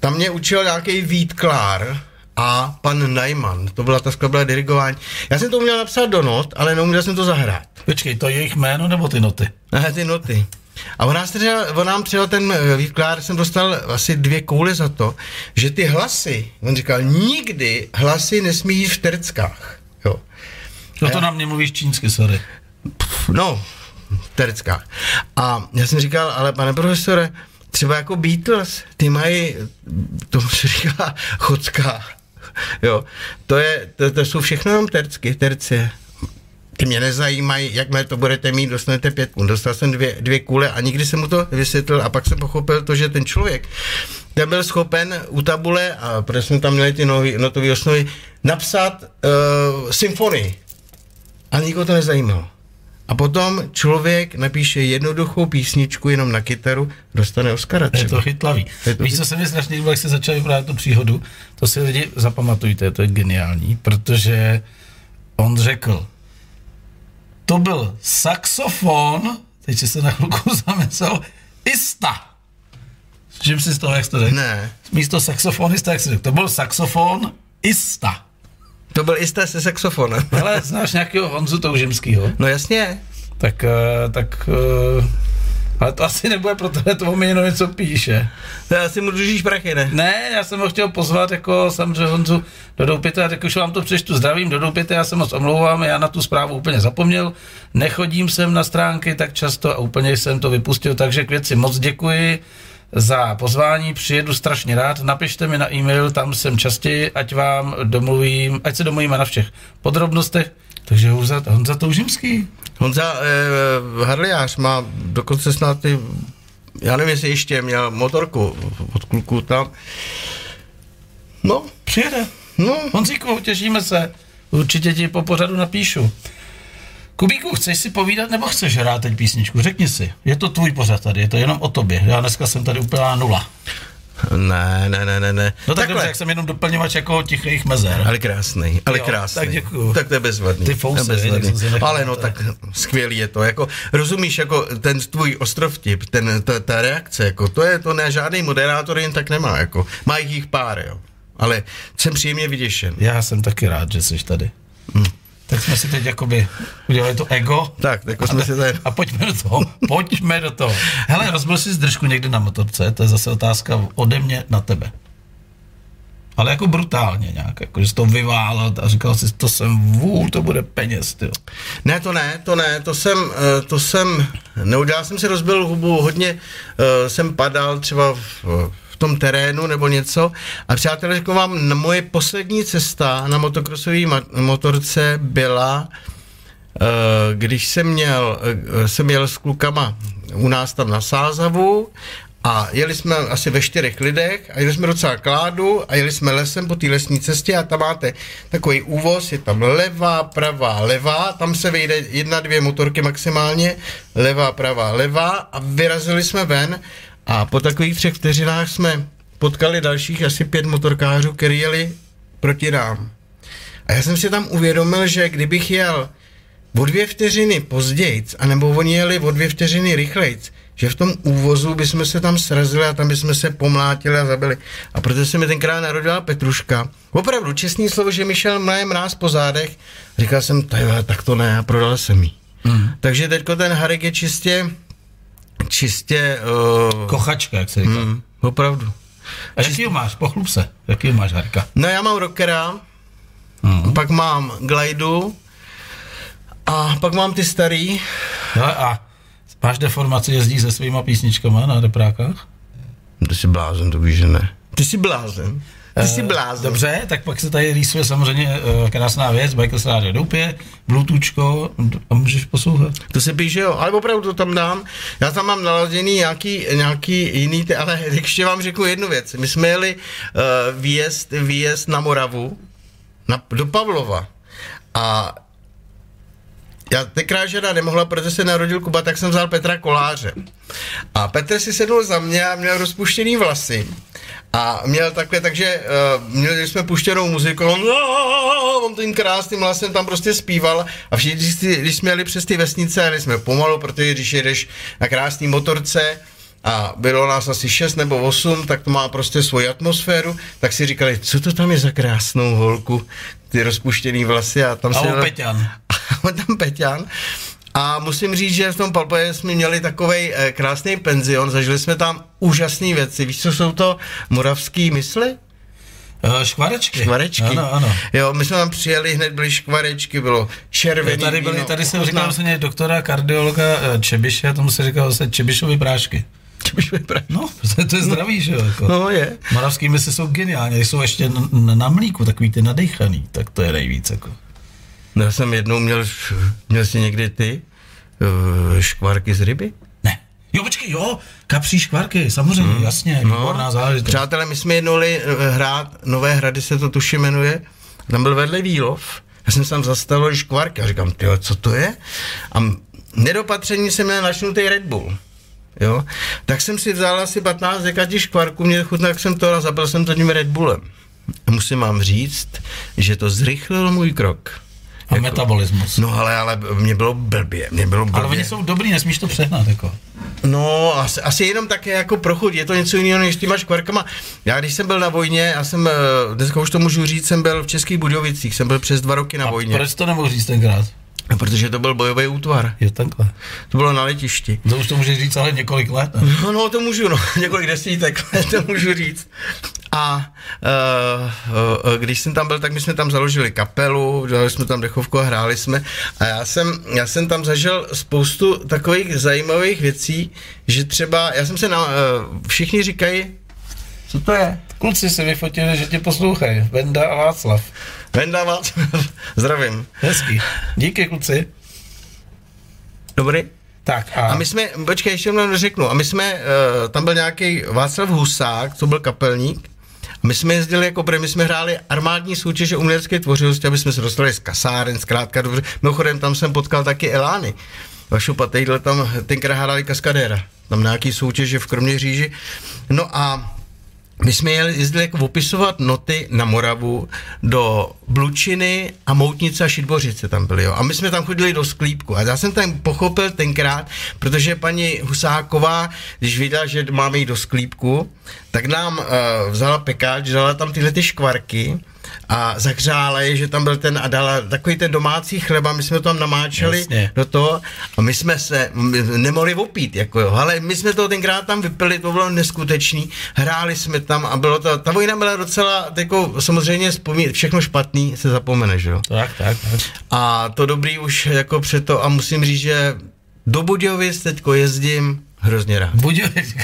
tam mě učil nějaký Vít Klár a pan Najman. To byla ta skladba dirigování. Já jsem to uměl napsat do not, ale neuměl jsem to zahrát. Počkej, to je jejich jméno nebo ty noty? Ne, ty noty. A on, nás třeba, on nám třeba ten eh, Klár, jsem dostal asi dvě koule za to, že ty hlasy, on říkal, nikdy hlasy nesmí jít v terckách. Jo. No to na mě mluvíš čínsky, sorry. No, v Terckách. A já jsem říkal, ale pane profesore, třeba jako Beatles, ty mají, to se (laughs) říká chodská, (laughs) jo, to, je, to, to jsou všechno jenom tercky, tercie. Ty mě nezajímají, jak to budete mít, dostanete pětku. Dostal jsem dvě, dvě kule a nikdy jsem mu to vysvětlil a pak jsem pochopil to, že ten člověk, ten byl schopen u tabule, a protože jsme tam měli ty notové osnovy, napsat uh, symfonii. A nikoho to nezajímalo. A potom člověk napíše jednoduchou písničku jenom na kytaru, dostane Oscara. Třeba. Je to chytlavý. Je to Víš, co se mi strašně líbilo, jak se začal vyprávět tu příhodu, to si lidi zapamatujte, to je geniální, protože on řekl, to byl saxofon, teď se na chvilku (laughs) zamyslel, ista. Čím si z toho, jak to řekl? Ne. Místo saxofonista, jak jsi řekl, to byl saxofon ista. To byl jisté se saxofonem. (laughs) Ale znáš nějakého Honzu Toužimskýho? No jasně. Tak, eh, tak eh, ale to asi nebude pro tebe, to mi jenom něco píše. To asi mu držíš prachy, ne? Ne, já jsem ho chtěl pozvat jako samozřejmě Honzu do Doupěte a tak už vám to přečtu. Zdravím do Doupěte, já se moc omlouvám, já na tu zprávu úplně zapomněl. Nechodím sem na stránky tak často a úplně jsem to vypustil, takže k věci moc děkuji za pozvání, přijedu strašně rád, napište mi na e-mail, tam jsem častěji, ať vám domluvím, ať se domluvíme na všech podrobnostech. Takže Honza, Honza Toužimský. Honza eh, Harliář má dokonce snad ty, já nevím, jestli ještě měl motorku od kluku tam. No. Přijede. No. Honzíku, těšíme se. Určitě ti po pořadu napíšu. Kubíku, chceš si povídat nebo chceš hrát teď písničku? Řekni si. Je to tvůj pořad tady, je to jenom o tobě. Já dneska jsem tady úplná nula. Ne, ne, ne, ne, ne. No tak dobře, jak jsem jenom doplňovač jako tichých mezer. Ale krásný, ale jo, krásný. Tak děkuju. Tak to je bezvadný. Ty fousy, bezvadný. Ale no tak skvělý je to. Jako, rozumíš, jako ten tvůj ostrovtip, ten, ta, ta reakce, jako, to je to ne, žádný moderátor jen tak nemá, jako, má jich pár, jo. Ale jsem příjemně vyděšen. Já jsem taky rád, že jsi tady. Hmm. Tak jsme si teď jakoby udělali to ego. Tak, jako jsme si tady... A pojďme do toho, pojďme do toho. Hele, rozbil jsi zdržku někdy na motorce, to je zase otázka ode mě na tebe. Ale jako brutálně nějak, jako, že jsi to vyválel a říkal jsi, to jsem vůl, to bude peněz, ty. Ne, to ne, to ne, to jsem, eh, to jsem, neudělal jsem si rozbil hubu, hodně uh, jsem padal třeba v, tom terénu nebo něco. A přátelé, řeknu vám, moje poslední cesta na motokrosové motorce byla, eh, když jsem měl, eh, jsem jel s klukama u nás tam na Sázavu a jeli jsme asi ve čtyřech lidech a jeli jsme docela kládu a jeli jsme lesem po té lesní cestě a tam máte takový úvoz, je tam levá, pravá, levá, tam se vejde jedna, dvě motorky maximálně, levá, pravá, levá a vyrazili jsme ven a po takových třech vteřinách jsme potkali dalších asi pět motorkářů, kteří jeli proti nám. A já jsem si tam uvědomil, že kdybych jel o dvě vteřiny později, anebo oni jeli o dvě vteřiny rychleji, že v tom úvozu bychom se tam srazili a tam bychom se pomlátili a zabili. A proto se mi tenkrát narodila Petruška. Opravdu, čestný slovo, že mi šel mnohem mráz po zádech. Říkal jsem, tak to ne, a prodal jsem jí. Mm. Takže teďko ten Harek je čistě čistě... Uh, Kochačka, jak se říká. Mm, opravdu. A jaký máš? Pochlup se. Jaký máš, Harka? No já mám rockera, mm. pak mám glajdu a pak mám ty starý. No a máš deformaci, jezdí se svýma písničkama na reprákách? Ty jsi blázen, to víš, že ne. Ty jsi blázen. Ty jsi eh, blázen. Dobře, tak pak se tady rýsuje samozřejmě uh, krásná věc, Bajkos Rádio Doupě, Bluetoothko a můžeš poslouchat. To se píše, jo, ale opravdu to tam dám. Já tam mám naladěný nějaký, nějaký jiný, ty, ale (laughs) ještě vám řeknu jednu věc. My jsme jeli uh, výjezd, výjezd na Moravu, na, do Pavlova a já tenkrát žena nemohla, protože se narodil Kuba, tak jsem vzal Petra Koláře. A Petr si sedl za mě a měl rozpuštěný vlasy. A měl takhle, takže uh, měli jsme puštěnou muziku, on, no, on tím krásným hlasem tam prostě zpíval a všichni, když jsme jeli přes ty vesnice, jeli jsme pomalu, protože když jedeš na krásný motorce, a bylo nás asi 6 nebo 8, tak to má prostě svoji atmosféru, tak si říkali, co to tam je za krásnou holku, ty rozpuštěný vlasy a tam a. (laughs) A Peťan. A tam Peťan. A musím říct, že v tom Palpoje jsme měli takový eh, krásný penzion, zažili jsme tam úžasné věci. Víš, co jsou to moravský mysli? Uh, škvarečky. Škvarečky. Ano, ano. Jo, my jsme tam přijeli, hned byly škvarečky, bylo červený Tady, byly, víno, tady jsem říkal vlastně doktora kardiologa eh, Čebiše, tomu se říkalo zase Čebišovy prášky. Čebišové prášky. No, to, to je zdravý, že jo? Jako. No je. Moravský mysli jsou geniální, jsou ještě na, na, na mlíku, takový ty nadechaný, tak to je nejvíc. Jako. No, já jsem jednou měl, měl jsi někdy ty škvarky z ryby? Ne. Jo, počkej, jo, kapří škvarky, samozřejmě, hmm. jasně, výborná záležitost. Přátelé, my jsme jednou jeli eh, hrát, Nové hrady se to tuši jmenuje, tam byl vedle výlov, já jsem se tam zastavil škvarky a říkám, tyjo, co to je? A nedopatření jsem měl načnutý Red Bull. Jo? Tak jsem si vzal asi 15 dekatí škvarků, mě chutnal, jak jsem to a zapil jsem to tím Red Bullem. A musím vám říct, že to zrychlilo můj krok. A metabolismus. No ale, ale mě bylo blbě, mě bylo blbě. Ale oni jsou dobrý, nesmíš to přehnat, jako. No, asi, asi jenom také jako prochud, je to něco jiného než těma škvarkama. Já když jsem byl na vojně, já jsem, eh, dneska už to můžu říct, jsem byl v Českých Budovicích, jsem byl přes dva roky na A vojně, proč to nemohl říct tenkrát? No, protože to byl bojový útvar, Jo, takhle. to bylo na letišti. To už to můžeš říct ale několik let. Ne? No, no, to můžu, no, (laughs) několik desítek let to můžu říct. A uh, uh, když jsem tam byl, tak my jsme tam založili kapelu, dělali jsme tam dechovku a hráli jsme. A já jsem, já jsem tam zažil spoustu takových zajímavých věcí, že třeba, já jsem se na, uh, všichni říkají, co to je? Kluci si vyfotili, že tě poslouchají. Venda a Václav. Venda Václav, (laughs) zdravím. Hezký. Díky, kluci. Dobrý. Tak a, A my jsme, počkej, ještě jenom řeknu, a my jsme, uh, tam byl nějaký Václav Husák, co byl kapelník, a my jsme jezdili jako první, my jsme hráli armádní soutěže umělecké tvořivosti, aby jsme se dostali z kasáren, zkrátka dobře. Mimochodem tam jsem potkal taky Elány. Vašu patejhle tam tenkrát hráli kaskadéra. Tam nějaký soutěže v Kroměříži. No a my jsme jeli, jezdili jako opisovat noty na Moravu do Blučiny a Moutnice a Šidbořice tam byly, jo. A my jsme tam chodili do sklípku. A já jsem tam pochopil tenkrát, protože paní Husáková, když viděla, že máme jít do sklípku, tak nám uh, vzala pekáč, dala tam tyhle ty škvarky a zahřála je, že tam byl ten a dala takový ten domácí chleba, my jsme to tam namáčeli Jasně. do toho a my jsme se nemohli opít, jako jo, ale my jsme to tenkrát tam vypili, to bylo neskutečný, hráli jsme tam a bylo to, ta vojna byla docela, jako samozřejmě vzpomínat, všechno špatný se zapomene, že jo. tak, tak, tak. A to dobrý už jako přeto a musím říct, že do Budějovic teďko jezdím hrozně rád. Budějovic,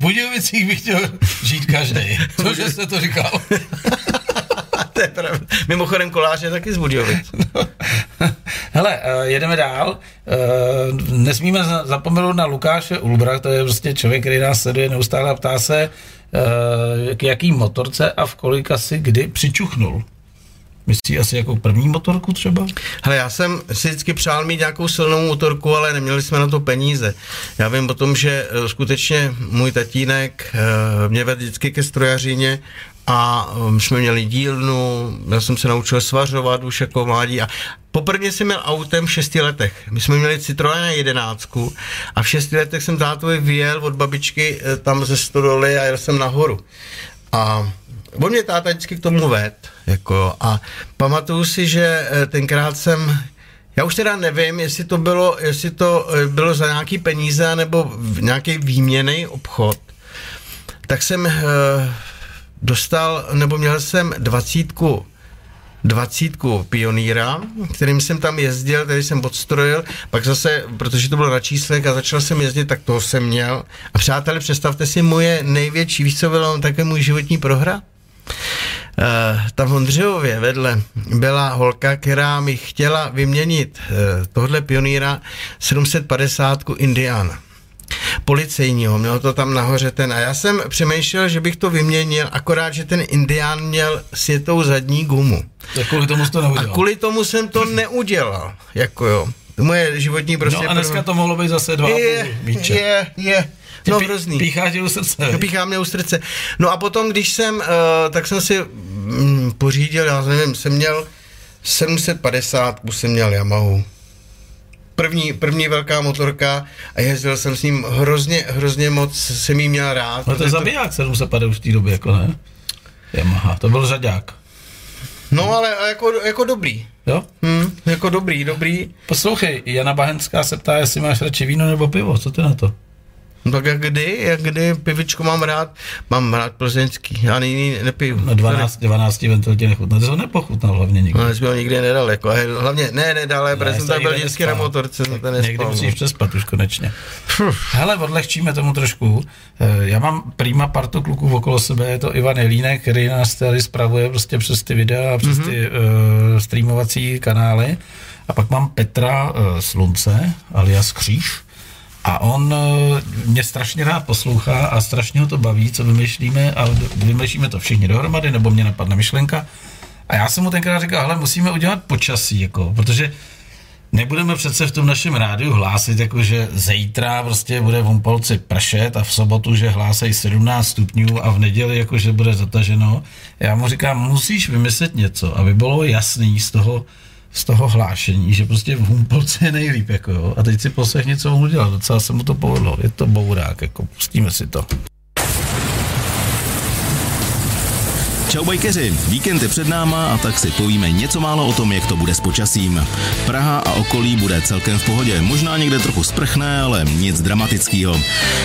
Budějovicích bych chtěl žít každý. Cože jste to říkal? (laughs) to je pravda. Mimochodem kolář je taky z Budějovic. (laughs) Hele, eh, jedeme dál. Eh, Nesmíme za- zapomenout na Lukáše Ulbra, to je prostě člověk, který nás sleduje neustále a ptá se, eh, k jaký motorce a v kolika si kdy přičuchnul. Myslí asi jako první motorku třeba? Hele, já jsem si vždycky přál mít nějakou silnou motorku, ale neměli jsme na to peníze. Já vím o tom, že skutečně můj tatínek mě vedl vždycky ke strojařině a my jsme měli dílnu, já jsem se naučil svařovat už jako mládí a poprvé jsem měl autem v šesti letech. My jsme měli Citroena jedenáctku a v šesti letech jsem tátovi vyjel od babičky eh, tam ze stodoly a jel jsem nahoru. A on mě táta vždycky k tomu ved, jako a pamatuju si, že eh, tenkrát jsem, já už teda nevím, jestli to bylo, jestli to eh, bylo za nějaký peníze, nebo nějaký výměný obchod, tak jsem dostal, nebo měl jsem dvacítku dvacítku pionýra, kterým jsem tam jezdil, který jsem odstrojil, pak zase, protože to bylo na číslech a začal jsem jezdit, tak toho jsem měl. A přátelé, představte si moje největší, víš co bylo také můj životní prohra? Uh, tam v Ondřejově vedle byla holka, která mi chtěla vyměnit uh, tohle pionýra 750 Indiana policejního, měl to tam nahoře ten a já jsem přemýšlel, že bych to vyměnil, akorát, že ten Indián měl světou zadní gumu. Tak kvůli tomu to A neudělal. kvůli tomu jsem to neudělal, jako jo. Moje životní prostě... No a dneska to mohlo být zase dva a je, míče. je, je, Ty no pí- hrozný. Píchá tě u srdce. To píchá mě u srdce. No a potom, když jsem, uh, tak jsem si mm, pořídil, já nevím, jsem měl 750, jsem měl Yamahu. První, první velká motorka a jezdil jsem s ním hrozně, hrozně moc, jsem jí měl rád. No to je zabiják 750 už v té době, jako ne? Yamaha, to byl řadák. No ale jako, jako dobrý. Jo? Hm, jako dobrý, dobrý. Poslouchej, Jana Bahenská se ptá, jestli máš radši víno nebo pivo, co ty na to? No tak jak kdy, jak kdy, pivičko mám rád, mám rád plzeňský, já jiný nepiju. Na 12, 12 ventil ti nechutná, to jsem nepochutnal hlavně nikdy. No, jsme ho nikdy nedal, jako, a hlavně, ne, nedal, Ne, jsem tak byl vždycky na motorce, jsem to Někdy nespal. musíš no. přespat už konečně. Hele, odlehčíme tomu trošku. Eh, Já mám prýma partu kluků okolo sebe, je to Ivan Jelínek, který nás tady spravuje prostě přes ty videa a přes Mhm. ty uh, streamovací kanály. A pak mám Petra uh, Slunce, alias Kříž. A on eh, mě strašně rád poslouchá a strašně ho to baví, co vymýšlíme, ale vymýšlíme to všichni dohromady, nebo mě napadne myšlenka. A já jsem mu tenkrát říkal, hele, musíme udělat počasí, jako, protože Nebudeme přece v tom našem rádiu hlásit, jako že zítra prostě bude v Humpolci pršet a v sobotu, že hlásej 17 stupňů a v neděli jako, že bude zataženo. Já mu říkám, musíš vymyslet něco, aby bylo jasný z toho, z toho hlášení, že prostě v Humpolci je nejlíp, jako jo. A teď si poslechni, co on udělal, docela se mu to povedlo. Je to bourák, jako pustíme si to. Čau bajkeři, víkend je před náma a tak si povíme něco málo o tom, jak to bude s počasím. Praha a okolí bude celkem v pohodě, možná někde trochu sprchne, ale nic dramatického.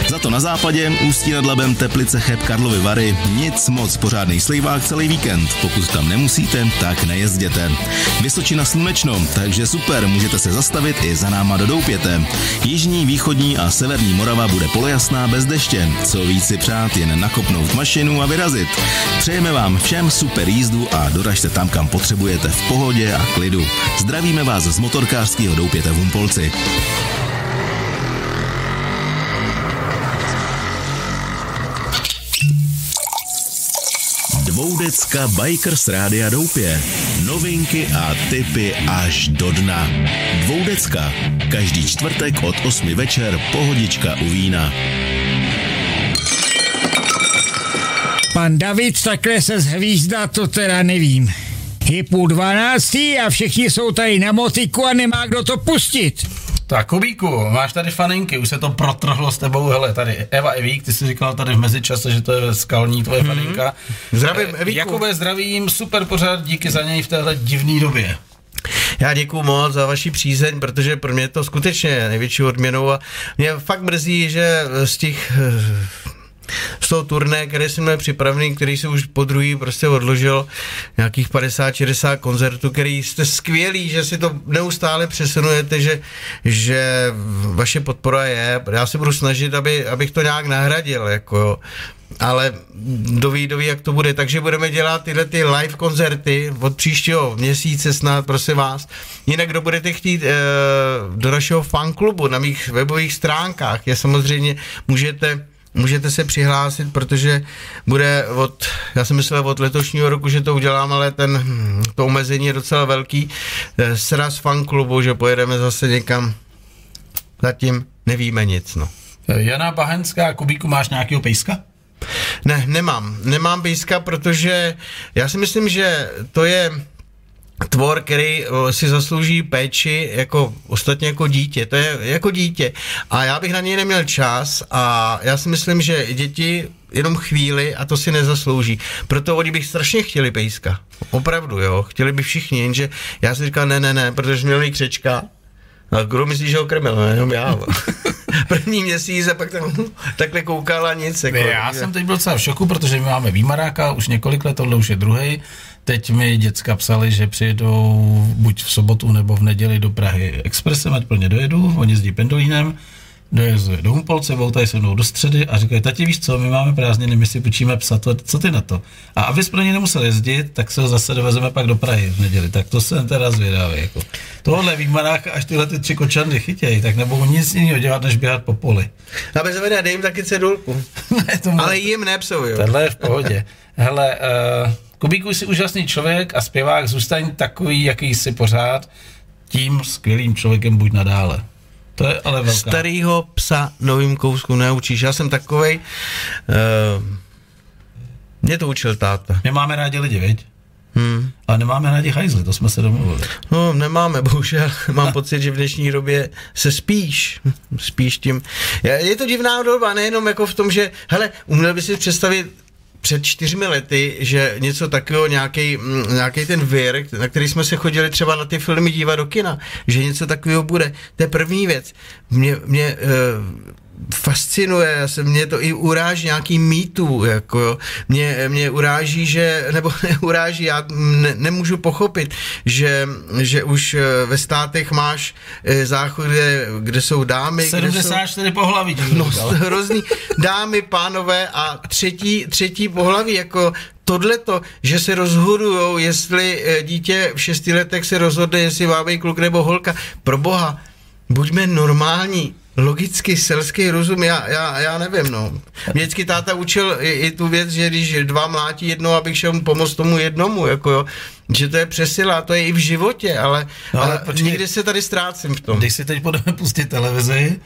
Za to na západě, Ústí nad Labem, Teplice, Cheb, Karlovy Vary, nic moc pořádný slejvák celý víkend. Pokud tam nemusíte, tak nejezděte. Vysočina slunečno, takže super, můžete se zastavit i za náma do Doupěte. Jižní, východní a severní Morava bude polojasná bez deště. Co víc si přát, jen nakopnout mašinu a vyrazit. Přejeme vám všem super jízdu a doražte tam, kam potřebujete v pohodě a klidu. Zdravíme vás z motorkářského Doupěte v Humpolci. Dvoudecka Bikers Rádia Doupě. Novinky a tipy až do dna. Dvoudecka. Každý čtvrtek od 8 večer pohodička u vína. Pan David takhle se zhvízdá, to teda nevím. Je půl dvanáctý a všichni jsou tady na motiku a nemá kdo to pustit. Tak Kubíku, máš tady faninky, už se to protrhlo s tebou, hele, tady Eva Evík, ty jsi říkal tady v mezičase, že to je skalní tvoje faninka. Zdravím, Eh, Evíku. Jakube, zdravím, super pořád, díky za něj v téhle divné době. Já děkuju moc za vaši přízeň, protože pro mě je to skutečně největší odměnou a mě fakt mrzí, že z těch eh, z toho turné, které jsem měl připravený, který se už po druhý prostě odložil, nějakých 50-60 koncertů, který jste skvělí, že si to neustále přesunujete, že, že vaše podpora je. Já se budu snažit, aby, abych to nějak nahradil, jako jo. Ale kdo ví, kdo ví, jak to bude. Takže budeme dělat tyhle ty live koncerty od příštího měsíce snad, prosím vás. Jinak, kdo budete chtít e, do našeho fanklubu na mých webových stránkách, je samozřejmě, můžete Můžete se přihlásit, protože bude od, já jsem myslel od letošního roku, že to udělám, ale ten, hm, to omezení je docela velký. Eh, Sraz fanklubu, že pojedeme zase někam. Zatím nevíme nic, no. Eh, Jana Bahenská, Kubíku, máš nějakého pejska? Ne, nemám. Nemám pejska, protože já si myslím, že to je tvor, který o, si zaslouží péči jako ostatně jako dítě. To je jako dítě. A já bych na něj neměl čas a já si myslím, že děti jenom chvíli a to si nezaslouží. Proto oni bych strašně chtěli pejska. Opravdu, jo. Chtěli by všichni, jenže já si říkal, ne, ne, ne, protože jsme měli křečka. A kdo myslí, že ho krmil? No, jenom já. (laughs) První měsíc a pak tam (laughs) takhle koukal a nic. Jako, Já jsem teď byl docela v šoku, protože my máme výmaráka už několik let, tohle už je druhý. Teď mi děcka psali, že přijedou buď v sobotu nebo v neděli do Prahy expresem, ať plně dojedu, oni jezdí pendolínem, dojezduje do Humpolce, voltají se mnou do středy a říkají, tati víš co, my máme prázdniny, my si počíme psa, to, co ty na to? A abys pro ně nemusel jezdit, tak se ho zase dovezeme pak do Prahy v neděli, tak to jsem teda zvědavý. Jako. Tohle výmaráka, až tyhle ty tři kočandy chytějí, tak nebudou nic jiného dělat, než běhat po poli. A bez zavede, dej jim taky cedulku. (laughs) Ne, to Ale jim ne psovi, jo. Tohle je v pohodě. Hele, uh, Kubíku jsi úžasný člověk a zpěvák, zůstaň takový, jaký jsi pořád, tím skvělým člověkem buď nadále. To je ale velká. Starýho psa novým kouskům neučíš. Já jsem takovej, uh, mě to učil táta. My máme rádi lidi, viď? Hmm. Ale nemáme rádi hajzly, to jsme se domluvili. No, nemáme, bohužel. (laughs) Mám pocit, že v dnešní době se spíš, spíš tím. Je je to divná doba, nejenom jako v tom, že, hele, uměl by si představit před čtyřmi lety, že něco takového, nějaký, nějaký ten vir, na který jsme se chodili třeba na ty filmy dívat do kina, že něco takového bude. To je první věc. Mě, mě uh, fascinuje, já se, mě to i uráží nějaký mýtů, jako jo. Mě, mě uráží, že, nebo (laughs) neuráží, já ne, nemůžu pochopit, že, že už eh, ve státech máš eh, záchod, kde, kde jsou dámy, 74 kde jsou, pohlaví. No, (laughs) hrozný dámy, pánové a třetí, třetí pohlaví, jako tohleto, že se rozhodujou, jestli eh, dítě v šesti letech se rozhodne, jestli má být kluk nebo holka. Pro boha, buďme normální, logicky selský rozum, já, já, já nevím, no. Mě vždycky táta učil i, i tu věc, že když dva mlátí jedno, abych šel pomoct tomu jednomu, jako jo, že to je přesila, to je i v životě, ale, no, ale, ale počkej, někdy se tady ztrácím v tom. Když si teď budeme pustit televizi,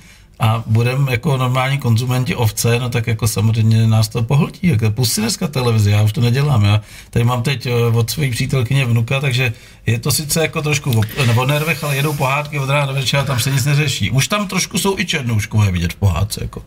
a budeme jako normální konzumenti ovce, no tak jako samozřejmě nás to pohltí. Jako pusti dneska televizi, já už to nedělám. Já tady mám teď eh, od své přítelkyně vnuka, takže je to sice jako trošku nebo nervech, ale jedou pohádky od rána do večera, tam se nic neřeší. Už tam trošku jsou i černouškové vidět v pohádce. Jako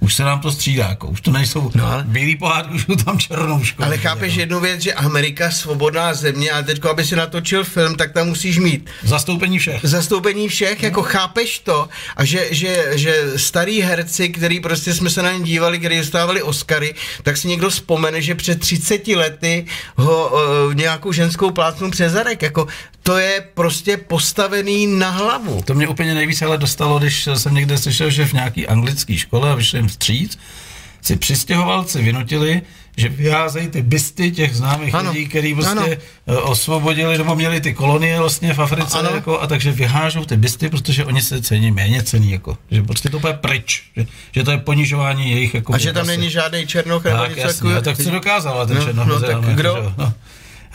už se nám to střídá, jako, už to nejsou no, ale... bílý pohádky, už jsou tam černouško. Ale chápeš jednu věc, že Amerika svobodná země a teď, aby si natočil film, tak tam musíš mít zastoupení všech. Zastoupení všech, no. jako chápeš to a že, že, že starý herci, který prostě jsme se na ně dívali, který dostávali Oscary, tak si někdo vzpomene, že před 30 lety ho uh, nějakou ženskou plácnu přes zadek, jako to je prostě postavený na hlavu. To mě úplně nejvíc ale dostalo, když jsem někde slyšel, že v nějaký anglické škole, a vyšli jim vstříc, si přistěhovalci vynutili, že vyházejí ty bysty těch známých ano, lidí, kteří prostě ano. Eh, osvobodili, nebo měli ty kolonie vlastně v Africe, ano. jako, a takže vyhážou ty bysty, protože oni se cení méně cení, jako, že prostě to bude pryč, že, že to je ponižování jejich. Jako, a že tam není žádný černoch nebo něco jasně, tak si dokázal, ten no, černoch. No, tak kdo? No.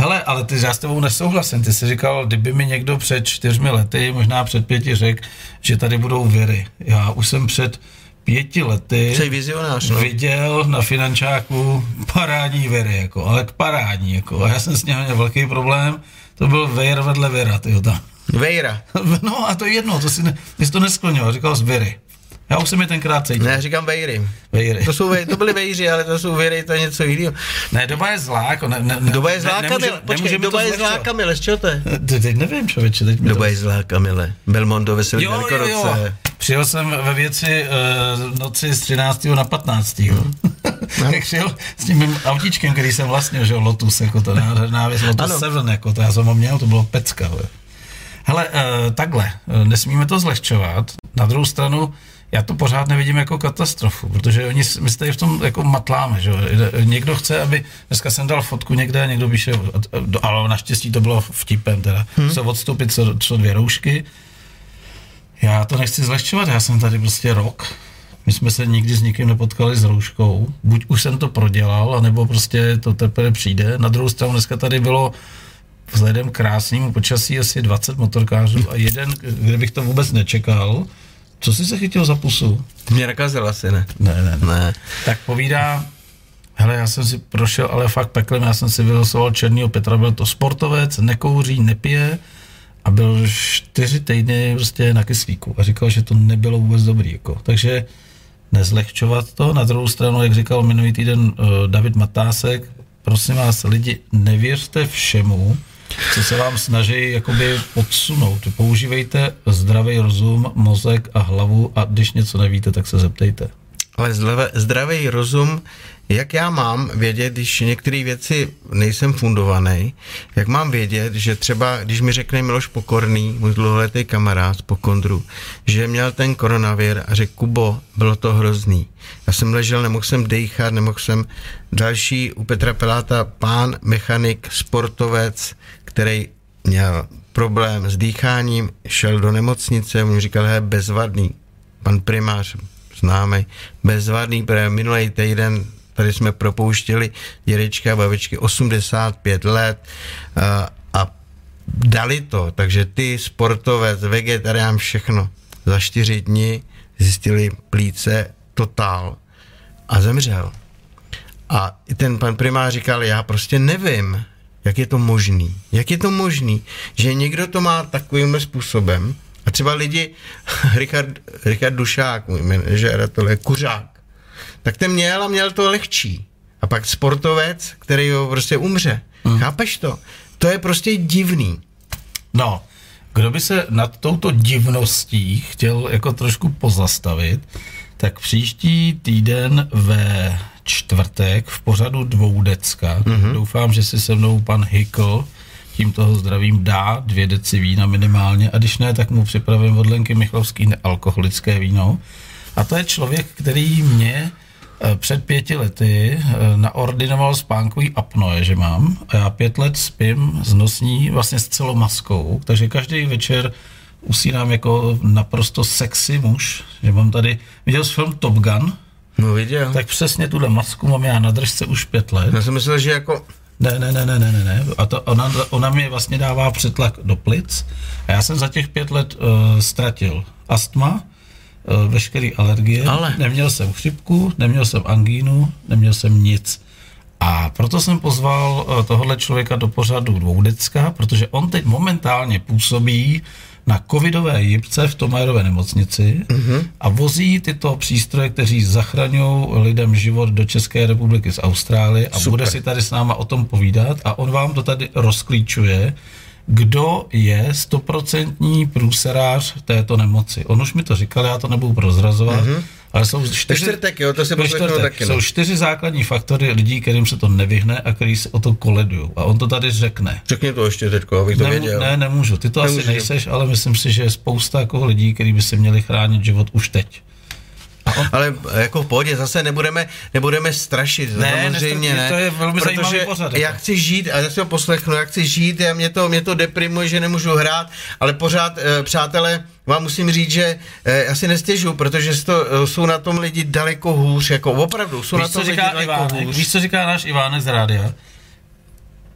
Hele, ale ty já s tebou nesouhlasím. Ty jsi říkal, kdyby mi někdo před čtyřmi lety, možná před pěti řekl, že tady budou viry. Já už jsem před pěti lety vizionář, no. viděl na finančáku parádní viry, jako, ale parádní, jako. A já jsem s ním měl velký problém, to byl Vejr vedle Vera, tyjo, tam. Vejra. (laughs) No a to je jedno, to si, ne, jsi to nesklonil, říkal z Viry. Já už jsem je tenkrát cítil. Ne, říkám vejry. Vejry. To, jsou, to byly vejři, ale to jsou vejry, to je něco jiného. Ne, doba je zlá, jako ne, ne, Doba je zlá, ne, Kamile, počkej, doba je zlá, Kamile, z čeho to je? Teď nevím, člověče, teď Doba je zlá, Kamile. Belmondo veselý jo, jo, jo. Přijel jsem ve věci uh, noci z 13. na 15. Hmm. (laughs) Jak šel s tím mým autíčkem, který jsem vlastnil, že jo, Lotus, jako to nádherná věc, Lotus ano. 7, jako to já jsem ho měl, to bylo pecka. Hele, Hele uh, takhle, uh, nesmíme to zlehčovat. Na druhou stranu, já to pořád nevidím jako katastrofu, protože oni, my se tady v tom jako matláme, že Někdo chce, aby, dneska jsem dal fotku někde, někdo píše, ale naštěstí to bylo vtipem teda, hmm. se odstoupit co, co dvě roušky. Já to nechci zlehčovat, já jsem tady prostě rok, my jsme se nikdy s nikým nepotkali s rouškou, buď už jsem to prodělal, anebo prostě to teprve přijde. Na druhou stranu dneska tady bylo vzhledem krásnému počasí asi 20 motorkářů a jeden, kde bych to vůbec nečekal, co jsi se chytil za pusu? Mě nakazil asi, ne? Ne, ne, ne. Tak povídá, hele, já jsem si prošel, ale fakt peklem, já jsem si vylosoval Černýho Petra, byl to sportovec, nekouří, nepije a byl čtyři týdny prostě na kyslíku a říkal, že to nebylo vůbec dobrý, jako. Takže nezlehčovat to. Na druhou stranu, jak říkal minulý týden uh, David Matásek, prosím vás, lidi, nevěřte všemu, co se vám snaží jakoby podsunout. Používejte zdravý rozum, mozek a hlavu a když něco nevíte, tak se zeptejte. Ale zdravý rozum, jak já mám vědět, když některé věci nejsem fundovaný, jak mám vědět, že třeba, když mi řekne Miloš Pokorný, můj dlouholetý kamarád z Pokondru, že měl ten koronavir a řekl, Kubo, bylo to hrozný. Já jsem ležel, nemohl jsem dejchat, nemohl jsem další u Petra Peláta, pán, mechanik, sportovec, který měl problém s dýcháním, šel do nemocnice, mu říkal, he, bezvadný, pan primář, známý, bezvadný, protože minulý týden tady jsme propouštěli dědečka a babičky 85 let a, a dali to, takže ty sportovec, vegetarián, všechno. Za čtyři dny zjistili plíce totál a zemřel. A ten pan primář říkal, já prostě nevím, jak je to možný? Jak je to možný, že někdo to má takovým způsobem a třeba lidi, (laughs) Richard, Richard Dušák, můj manažer, tohle je kuřák, tak ten měl a měl to lehčí. A pak sportovec, který ho prostě umře. Hmm. Chápeš to? To je prostě divný. No, kdo by se nad touto divností chtěl jako trošku pozastavit, tak příští týden ve čtvrtek v pořadu dvoudecka, mm-hmm. doufám, že si se mnou pan Hikl, tím toho zdravím, dá dvě deci vína minimálně a když ne, tak mu připravím od Lenky Michlovský nealkoholické víno. A to je člověk, který mě eh, před pěti lety eh, naordinoval spánkový apnoe, že mám. A já pět let spím z nosní vlastně s celou maskou, takže každý večer usínám jako naprosto sexy muž, že mám tady, viděl jsi film Top Gun? No viděl. Tak přesně tuhle masku mám já na držce už pět let. Já jsem myslel, že jako... Ne, ne, ne, ne, ne, ne, ne. A to ona, ona mi vlastně dává přetlak do plic. A já jsem za těch pět let uh, ztratil astma, uh, veškerý alergie. Ale. Neměl jsem chřipku, neměl jsem angínu, neměl jsem nic. A proto jsem pozval uh, tohohle člověka do pořadu dvoudecka, protože on teď momentálně působí na covidové jipce v Tomajerové nemocnici mm-hmm. a vozí tyto přístroje, kteří zachraňují lidem život do České republiky z Austrálie a Super. bude si tady s náma o tom povídat a on vám to tady rozklíčuje, kdo je stoprocentní průserář této nemoci. On už mi to říkal, já to nebudu prozrazovat, mm-hmm. Ale jsou čtyři, čtvrtek, jo, to poslechnu čtvrtek taky, no. jsou čtyři základní faktory lidí, kterým se to nevyhne a který se o to koledují. A on to tady řekne. Řekni to ještě teďko, abych to Nemů- věděl. Ne, nemůžu. Ty to Nemůžeš. asi nejseš, ale myslím si, že je spousta jako lidí, kteří by si měli chránit život už teď. Ale jako v pohodě, zase nebudeme, nebudeme strašit, Ne, samozřejmě nestrašit, ne. to je velmi protože zajímavý pořad, Já jako. chci žít, a já si ho poslechnu, já chci žít, a mě to, mě to deprimuje, že nemůžu hrát, ale pořád, eh, přátelé, vám musím říct, že eh, já si nestěžu, protože to, eh, jsou na tom lidi daleko hůř, jako opravdu, jsou na Víš, co tom lidi daleko Ivánek? hůř. Víš, co říká náš Ivánek z rádia?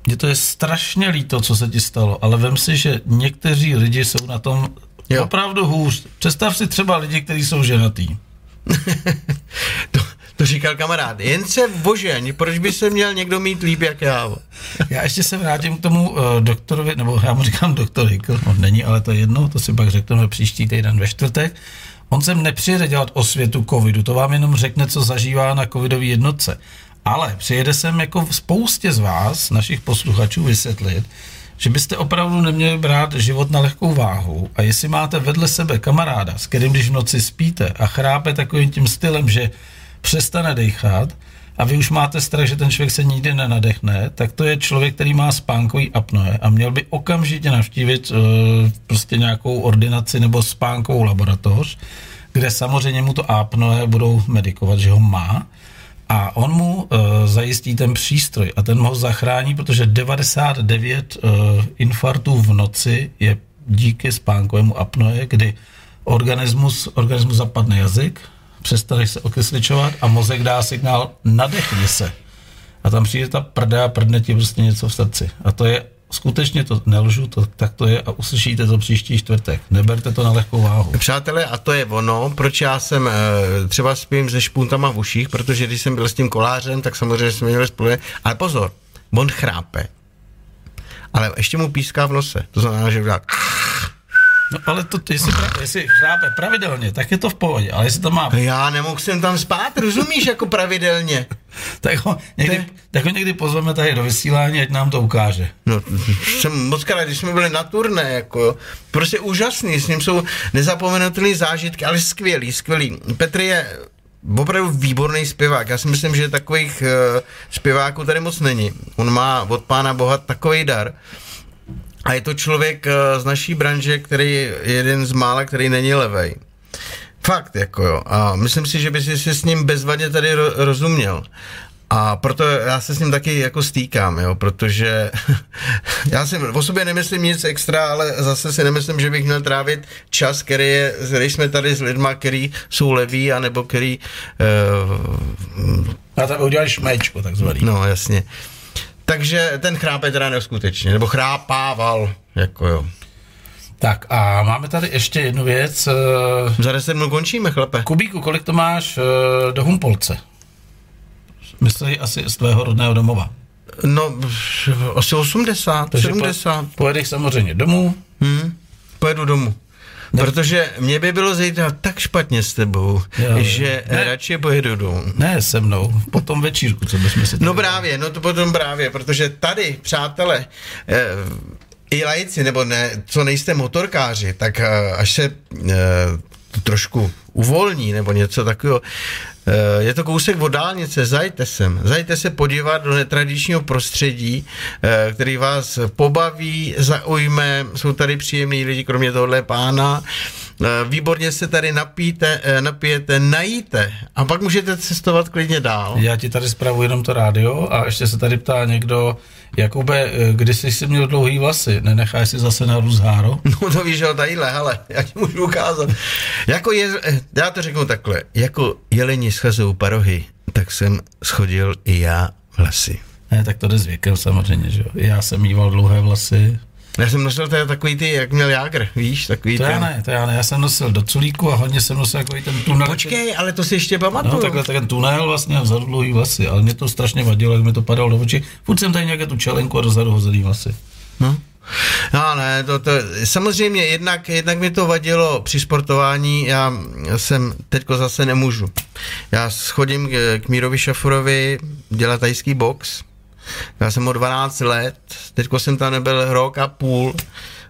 Mně to je strašně líto, co se ti stalo, ale vem si, že někteří lidi jsou na tom jo. opravdu hůř. Představ si třeba lidi, kteří jsou ženatý. (laughs) To, to říkal kamarád, jen se božeň, proč by se měl někdo mít líp jak já? Já ještě se vrátím k tomu uh, doktorovi, nebo já mu říkám doktor Hickel, on není, ale to je jedno, to si pak řekneme příští týden ve čtvrtek. On sem nepřijede dělat osvětu covidu, to vám jenom řekne, co zažívá na covidové jednotce. Ale přijede sem jako spoustě z vás, našich posluchačů, vysvětlit, že byste opravdu neměli brát život na lehkou váhu a jestli máte vedle sebe kamaráda, s kterým když v noci spíte a chrápe takovým tím stylem, že přestane dechat a vy už máte strach, že ten člověk se nikdy nenadechne, tak to je člověk, který má spánkový apnoe a měl by okamžitě navštívit uh, prostě nějakou ordinaci nebo spánkovou laboratoř, kde samozřejmě mu to apnoe budou medikovat, že ho má a on mu uh, zajistí ten přístroj a ten ho zachrání, protože 99 uh, infarktů v noci je díky spánkovému apnoe, kdy organismus, organismus zapadne jazyk, přestane se okysličovat a mozek dá signál nadechni se. A tam přijde ta prda a prdne ti prostě něco v srdci. A to je, skutečně to nelžu, to, tak to je a uslyšíte to příští čtvrtek. Neberte to na lehkou váhu. Přátelé, a to je ono, proč já jsem e, třeba spím se špuntama v uších, protože když jsem byl s tím kolářem, tak samozřejmě jsme měli spolu. Ale pozor, on chrápe. Ale ještě mu píská v nose. To znamená, že udělá... No ale to, jestli, pra, jestli chrápe pravidelně, tak je to v pohodě, ale jestli to má Já nemohl jsem tam spát, rozumíš, jako pravidelně. (laughs) tak ho, někdy, tak ho někdy pozveme tady do vysílání, ať nám to ukáže. No, jsem moc krát, když jsme byli na turné, jako jo. Prostě úžasný, s ním jsou nezapomenutelné zážitky, ale skvělý, skvělý. Petr je opravdu výborný zpěvák. Já si myslím, že takových uh, zpěváků tady moc není. On má od pána Boha takový dar. A je to člověk uh, z naší branže, který je jeden z mála, který není levej. Fakt, jako jo. A myslím si, že by si se s ním bezvadně tady ro- rozuměl. A proto já se s ním taky jako stýkám, jo, protože (laughs) já si o sobě nemyslím nic extra, ale zase si nemyslím, že bych měl trávit čas, který, je, který jsme tady s lidma, který jsou leví, anebo který, uh, A tam udělali šméčko, takzvaný. no jasně. Takže ten chrápe teda neskutečně, nebo chrápával, jako jo. Tak a máme tady ještě jednu věc. eh, Za 10 minut končíme, chlape. Kubíku, kolik to máš eh, do Humpolce? Myslí asi z tvého rodného domova. No, asi 80, Takže 70. Po, pojedeš samozřejmě domů, Hmm, pojedu domů. Ne. Protože mě by bylo zítra tak špatně s tebou, Jo, že Ne. radši pojedu domů. ne se mnou, po tom večírku, co bychom si No právě, no to potom právě, protože tady, přátelé, eh, i lajci, nebo ne, co nejste motorkáři, tak eh, až se eh, to trošku uvolní nebo něco takového. Eh, Je to kousek od dálnice, zajďte sem. Zajďte se podívat do netradičního prostředí, eh, který vás pobaví, zaujme, jsou tady příjemní lidi, kromě tohle pána. Eh, Výborně se tady napíte, napijete, najíte a pak můžete cestovat klidně dál. Já ti tady zpravu jenom to rádio a ještě se tady ptá někdo, Jakube, eh, když jsi si měl dlouhý vlasy, nenecháš si zase na háro? (laughs) No to víš, jo, tadyhle, hele, já ti můžu ukázat. Jako je, eh, já to řeknu takhle, jako jeleni schazují parohy, tak jsem schodil i já vlasy. Ne, tak to jde s věkem samozřejmě, že jo. Já jsem mýval dlouhé vlasy. Já jsem nosil teda takový ty, jak měl Jágr, víš, takový To ten. já ne, to já ne, já jsem nosil do culíku a hodně jsem nosil jako ten tunel. Počkej, ale to si ještě pamatuju. No, takhle ten tunel vlastně a vzadu dlouhý vlasy, ale mě to strašně vadilo, jak mi to padalo do očí. Furt jsem tady nějaké tu čelenku a dozadu hozený vlasy. No. No ne, to, to, samozřejmě jednak, jednak mi to vadilo při sportování, já jsem teďko zase nemůžu. Já schodím k, k Mírovi Šafurovi dělat tajský box, já jsem o 12 let, teďko jsem tam nebyl rok a půl,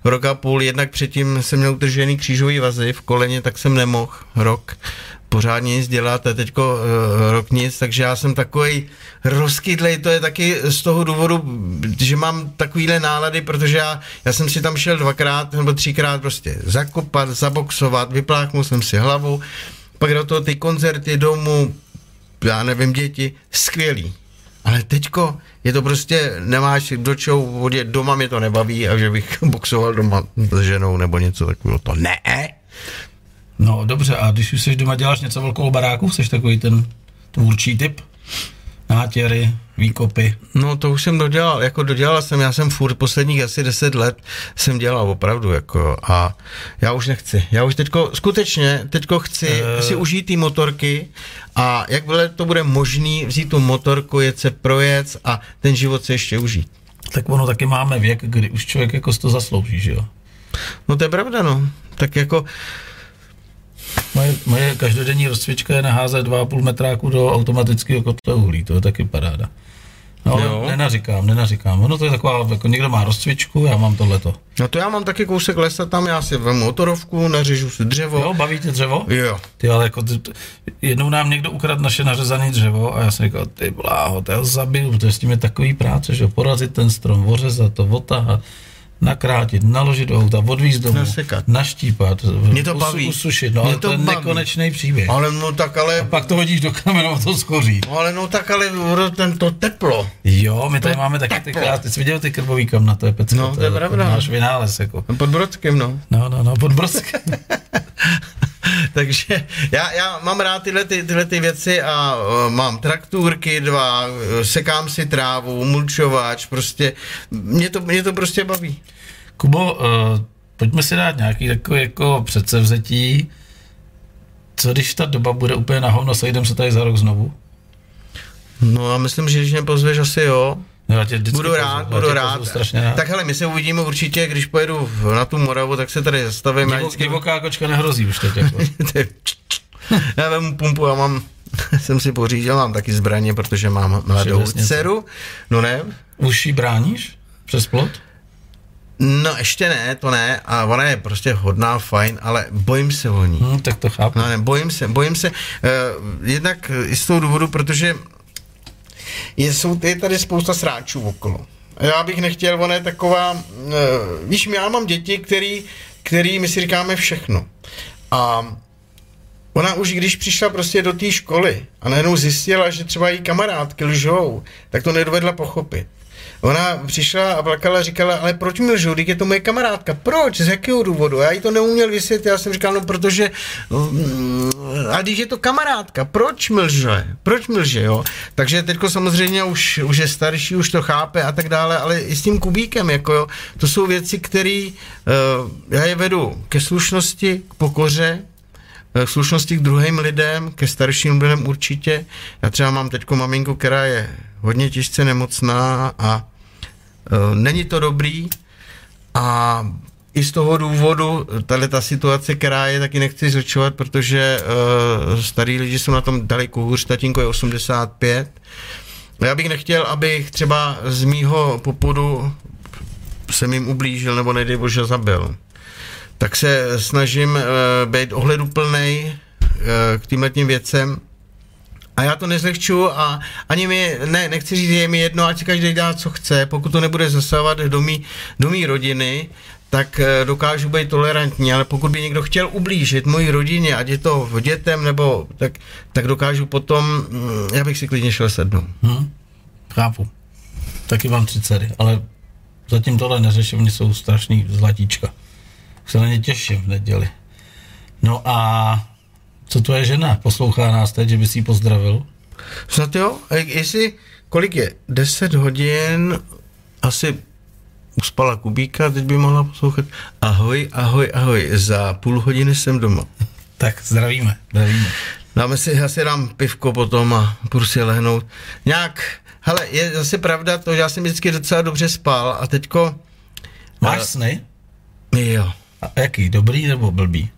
rok a půl, jednak předtím jsem měl utržený křížový vazy v koleně, tak jsem nemohl rok pořádně nic dělat a teďko uh, rok nic, takže já jsem takový rozkytlej, to je taky z toho důvodu, že mám takovýhle nálady, protože já, já jsem si tam šel dvakrát nebo třikrát prostě zakopat, zaboxovat, vypláchnul jsem si hlavu, pak do toho ty koncerty domů, já nevím, děti, skvělý. Ale teďko je to prostě, nemáš do čeho odjet, doma mě to nebaví a že bych (laughs) boxoval doma s ženou nebo něco takového, to ne. No dobře, a když už jsi doma děláš něco velkou baráku, jsi takový ten tvůrčí typ? Nátěry, výkopy. No to už jsem dodělal, jako dodělal jsem, já jsem furt posledních asi 10 let jsem dělal opravdu, jako a já už nechci, já už teďko, skutečně, teďko chci e... si užít ty motorky a jakmile to bude možný, vzít tu motorku, jet se projet a ten život se ještě užít. Tak ono taky máme věk, kdy už člověk jako to zaslouží, že jo? No to je pravda, no. Tak jako, Moje, moje každodenní rozcvička je naházet 2,5 metráku do automatického kotle uhlí, to je taky paráda. No, Jo. ale nenaříkám, nenaříkám. Ono to je taková, jako někdo má rozcvičku, já mám tohleto. no to já mám taky kousek lesa tam, já si vemu motorovku, nařežu si dřevo. Jo, baví tě dřevo? Jo. Ty ale jako, ty, jednou nám někdo ukradl naše nařezané dřevo a já jsem říkal, ty bláho, to já zabiju, protože s tím je takový práce, že jo, porazit ten strom, ořezat to, otahat, nakrátit, naložit do auta, odvízt domů, Nasekat. naštípat, Mě to usu- baví. usušit, no, Mě ale to, to je baví. nekonečný příběh. Ale no tak ale, Pak to hodíš do kamenu a to schoří. no, ale no tak ale ten to teplo. Jo, my tady máme taky ty krásné, jsi viděl ty krbový kamna, to je pecka, No, to je pravda. náš vynález, jako. Pod Brodkem, no. No, no, no, pod Brzkem. (laughs) (laughs) Takže já, já mám rád tyhle, ty, tyhle ty věci a uh, mám traktůrky dva, uh, sekám si trávu, mulčovač, prostě mě to, mě to prostě baví. Kubo, uh, pojďme si dát nějaký takový jako předsevzetí. Co když ta doba bude úplně na hovno, sejdem se tady za rok znovu? No a myslím, že když mě pozveš asi jo. No, já tě Budu pozvu, rád, já budu tě rád. Strašně rád. Tak hele, my se uvidíme určitě, když pojedu na tu Moravu, tak se tady zastavím. Já Divo, vždycky- divoká kočka nehrozí už teď. (laughs) Jako. Já vemu pumpu a mám, (laughs) jsem si pořídil, mám taky zbraně, protože mám mladou dceru. No ne, Už ji bráníš? Přes plot? no ještě ne, to ne, a ona je prostě hodná, fajn, ale bojím se o ní. Hm, tak to chápu. No ne, bojím se, bojím se, uh, jednak i z toho důvodu, protože je, jsou, je tady spousta sráčů okolo. Já bych nechtěl, ona je taková, uh, víš, já mám děti, který, který my si říkáme všechno. A ona už když přišla prostě do té školy a najednou zjistila, že třeba její kamarádky lžou, tak to nedovedla pochopit. Ona přišla a plakala a říkala, ale proč mi lžou, je to moje kamarádka, proč, z jakého důvodu? Já jí to neuměl vysvětlit, já jsem říkal, no protože, mm, a když je to kamarádka, proč mi lže, proč mi lže, jo? Takže teďko samozřejmě už, už je starší, už to chápe a tak dále, ale i s tím kubíkem, jako jo, to jsou věci, které uh, já je vedu ke slušnosti, k pokoře, k slušnosti k druhým lidem, ke starším lidem určitě. Já třeba mám teďko maminku, která je hodně těžce nemocná a uh, není to dobrý a i z toho důvodu, tahle ta situace, která je, taky nechci zlčovat, protože uh, starý lidi jsou na tom daleko hůř, tatínko je 85. Já bych nechtěl, abych třeba z mýho popudu jsem jim ublížil nebo nedej bože zabil. tak se snažím uh, být ohleduplnej uh, k tímhle tím věcem. A já to nezlehču a ani mi, ne, nechci říct, je mi jedno, ať si každý dělá, co chce, pokud to nebude zasahovat do mý, do mý rodiny, tak eh, dokážu být tolerantní, ale pokud by někdo chtěl ublížit mojí rodině, ať je to dětem, nebo tak, tak dokážu potom, mm, já bych si klidně šel sednout. Hm? Chápu. Taky mám tři dcery, ale zatím tohle neřeším, oni jsou strašný zlatíčka. Se na ně těším v neděli. No a co tvoje žena? Poslouchá nás teď, že by si ji pozdravil? Snad jo? A jestli, kolik je? 10 hodin, asi uspala Kubíka, teď by mohla poslouchat. Ahoj, ahoj, ahoj, za půl hodiny jsem doma. (laughs) Tak zdravíme, zdravíme. Dáme si, já si dám pivko potom a půjdu si lehnout. Nějak, hele, je zase pravda to, že já jsem vždycky docela dobře spal a teďko... Máš a, sny? Jo. A jaký, dobrý nebo blbý?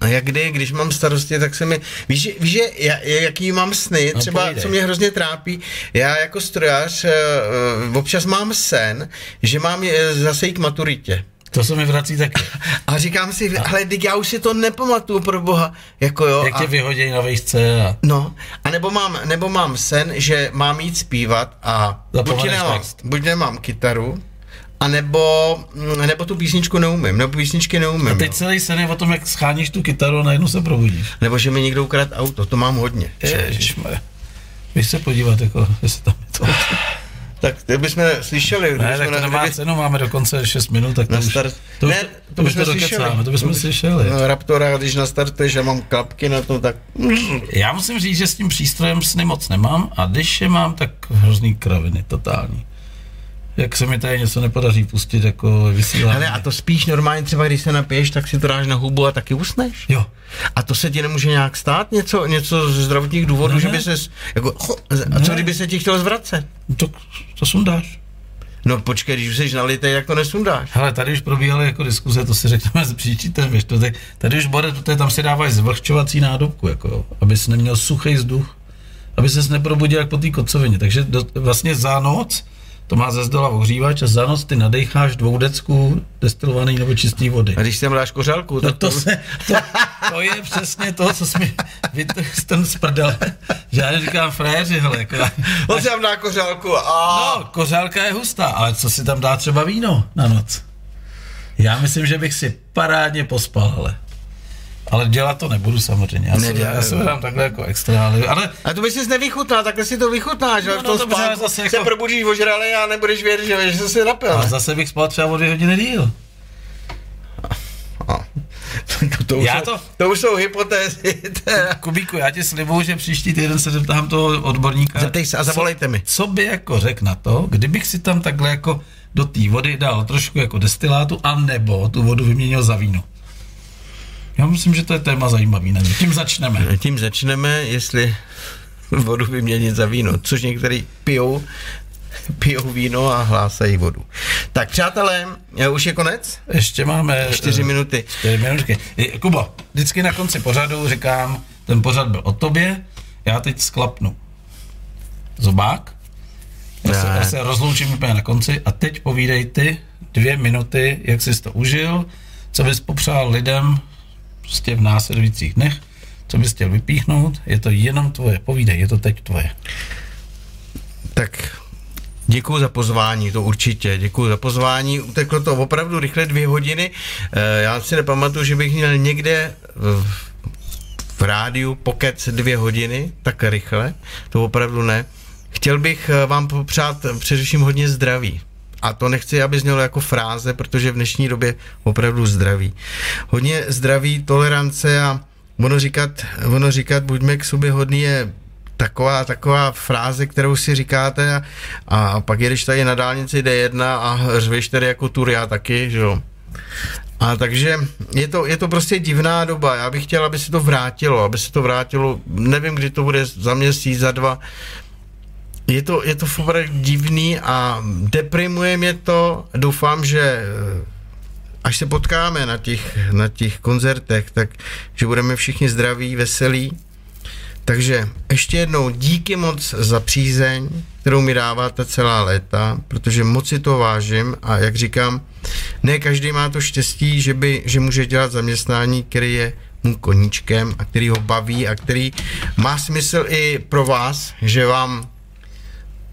A jak kdy, když mám starosti, tak se mi... Víš, víš že já, jaký mám sny, No, třeba, povídej. co mě hrozně trápí, já jako strojař eh, občas mám sen, že mám eh, zase jít k maturitě. To se mi vrací taky. A říkám si, ale teď já už si to nepamatuju pro boha, jako jo. Jak a, tě vyhodí na vejšce a... No, a nebo mám, nebo mám sen, že mám jít zpívat a buď, nemám, buď nemám kytaru, a nebo, mm, nebo tu písničku neumím, nebo písničky neumím. A teď no. celý sen je o tom, jak scháníš tu kytaru a najednou se probudíš. Nebo že mi někdo ukradl auto, to mám hodně. Ježišmarja. Běž se podívat, jako, jestli tam je to. (sighs) Tak ty bychom slyšeli. Ne, tak to nemá kdyby- cenu, máme dokonce 6 minut, tak to už, start. to, ne, to, už to bychom dokecáme, to bychom slyšeli. No, Raptora, když nastartuješ a mám klapky na to, tak... Já musím říct, že s tím přístrojem sny moc nemám a když je mám, tak hrozný kraviny, totální. Jak se mi tady něco nepodaří pustit jako vysílání. Hele, a to spíš normálně třeba, když se napiješ, tak si to dáš na hubu a taky usneš. Jo, A to se ti nemůže nějak stát? Něco, něco ze zdravotních důvodů, Ne, že by se... Jako, a co Ne. kdyby se ti chtěl zvracet? to, to sundáš. No počkej, když jsi nalitej, jak to nesundáš. Hele, tady už probíhaly jako diskuze, to si řekneme s příčitem, víš, to, tak, tady už bude, to tam si dávají zvlhčovací nádobku, jako, abys neměl suchý vzduch, aby ses neprobudil jak po té kocovině, takže do, vlastně za noc to má ze zdola ohřívač a za noc ty nadecháš dvoudecku destilovaný nebo čistý vody. A když sem dáš kořálku, No tak to, se, to, to, je přesně to, co jsi mi vytrhl z prdele. Že já říkám fréři, hele, jako, (laughs) On si tam dá kořálku a... No, kořálka je hustá, ale co si tam dá třeba víno na noc? Já myslím, že bych si parádně pospal, ale. Ale dělat to nebudu samozřejmě. Já, se, Nedělej. já se dám takhle jako extra, ale, ale A to by si nevychutnal, takhle si to vychutnáš, no, No, v no, tom dobře, spánku zase se jako- probudíš ožralý a nebudeš vědět, že, že jsi se napil. ale zase bych spal třeba o dvě hodiny díl. A. to, to, už Já jsou, to- to už jsou hypotézy. teda. Kubíku, já ti slibuju, že příští týden se zeptám toho odborníka. Zeptej se a zavolejte co, mi. Co by jako řekl na to, kdybych si tam takhle jako do té vody dal trošku jako destilátu, a nebo tu vodu vyměnil za víno. Já myslím, že to je téma zajímavý. Ne? Tím začneme. Tím začneme, jestli vodu vyměnit za víno, což některý pijou, pijou víno a hlásají vodu. Tak přátelé, eh, už je konec? Ještě máme... Čtyři eh, minuty. Čtyři minutky. Eh, Kubo, vždycky na konci pořadu říkám, ten pořad byl o tobě, já teď sklapnu zobák, já se, já se rozloučím úplně na konci a teď povídej ty dvě minuty, jak jsi to užil, co bys popřál lidem prostě v následujících dnech, co bys chtěl vypíchnout, je to jenom tvoje, povídej, je to teď tvoje. Tak Děkuji za pozvání, to určitě. Děkuji za pozvání. Uteklo to opravdu rychle dvě hodiny. Eh, Já si nepamatuju, že bych měl někde v, rádiu pokec dvě hodiny, tak rychle. To opravdu ne. Chtěl bych eh, vám popřát především hodně zdraví. A to nechci, aby znělo jako fráze, protože v dnešní době opravdu zdraví. Hodně zdraví, tolerance a ono říkat, ono říkat buďme k sobě hodný je taková, taková fráze, kterou si říkáte a, a pak jedeš tady na dálnici D1 a řveš tady jako tur, já taky, že jo. A takže je to, je to prostě divná doba. Já bych chtěl, aby se to vrátilo, aby se to vrátilo, nevím, kdy to bude, za měsíc, za dva. Je to, je to opravdu divný a deprimuje mě to. Doufám, že eh, až se potkáme na těch, na těch koncertech, tak že budeme všichni zdraví, veselí. Takže ještě jednou díky moc za přízeň, kterou mi dáváte celá léta, protože moc si to vážím a jak říkám, ne každý má to štěstí, že, by, že může dělat zaměstnání, který je mu koníčkem a který ho baví a který má smysl i pro vás, že vám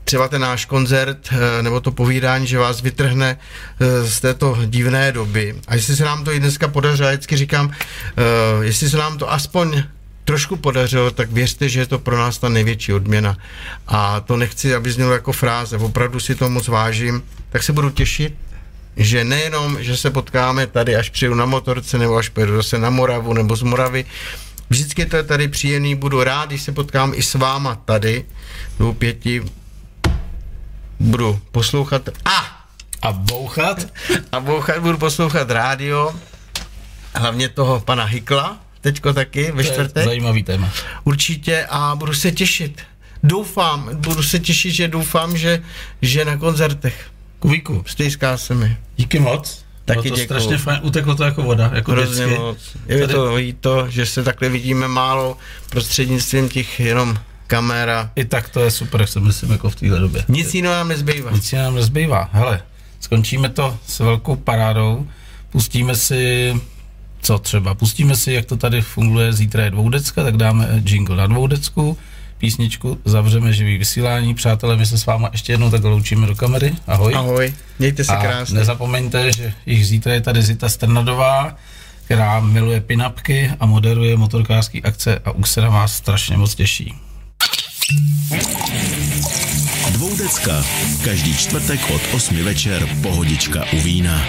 třeba ten náš koncert eh, nebo to povídání, že vás vytrhne eh, z této divné doby. A jestli se nám to i dneska podařilo, já vždycky říkám, eh, jestli se nám to aspoň trošku podařilo, tak věřte, že je to pro nás ta největší odměna. A to nechci, aby znělo jako fráze, opravdu si to moc vážím, tak se budu těšit, že nejenom, že se potkáme tady, až přijdu na motorce, nebo až pojedu zase na Moravu, nebo z Moravy, vždycky to je tady příjemný, budu rád, když se potkám i s váma tady, do pěti, budu poslouchat a A bouchat? a bouchat, budu poslouchat rádio, hlavně toho pana Hykla, teďko taky ve čtvrtek. Zajímavý téma. Určitě a budu se těšit. Doufám, budu se těšit, že doufám, že, že na koncertech. Kubíku, Stejská se mi. díky moc. Taky Bylo to děkuju. strašně fajn, uteklo to jako voda, jako Hrozně moc. Je Tady- to to, že se takhle vidíme málo prostřednictvím těch jenom kamera. I tak to je super, si myslím, jako v téhle době. Nic jiného nám nezbývá. Nic si nám nezbývá. Hele, skončíme to s velkou parádou, pustíme si, co třeba, pustíme si, jak to tady funguje, zítra je dvoudecka, tak dáme jingle na dvoudecku, písničku, zavřeme živý vysílání. Přátelé, my se s váma ještě jednou tak loučíme do kamery. Ahoj. Ahoj, mějte se krásně. nezapomeňte, že již zítra je tady Zita Strnadová, která miluje pinapky a moderuje motorkářské akce a už se na vás strašně moc těší. Dvoudecka. Každý čtvrtek od 8 večer pohodička u vína.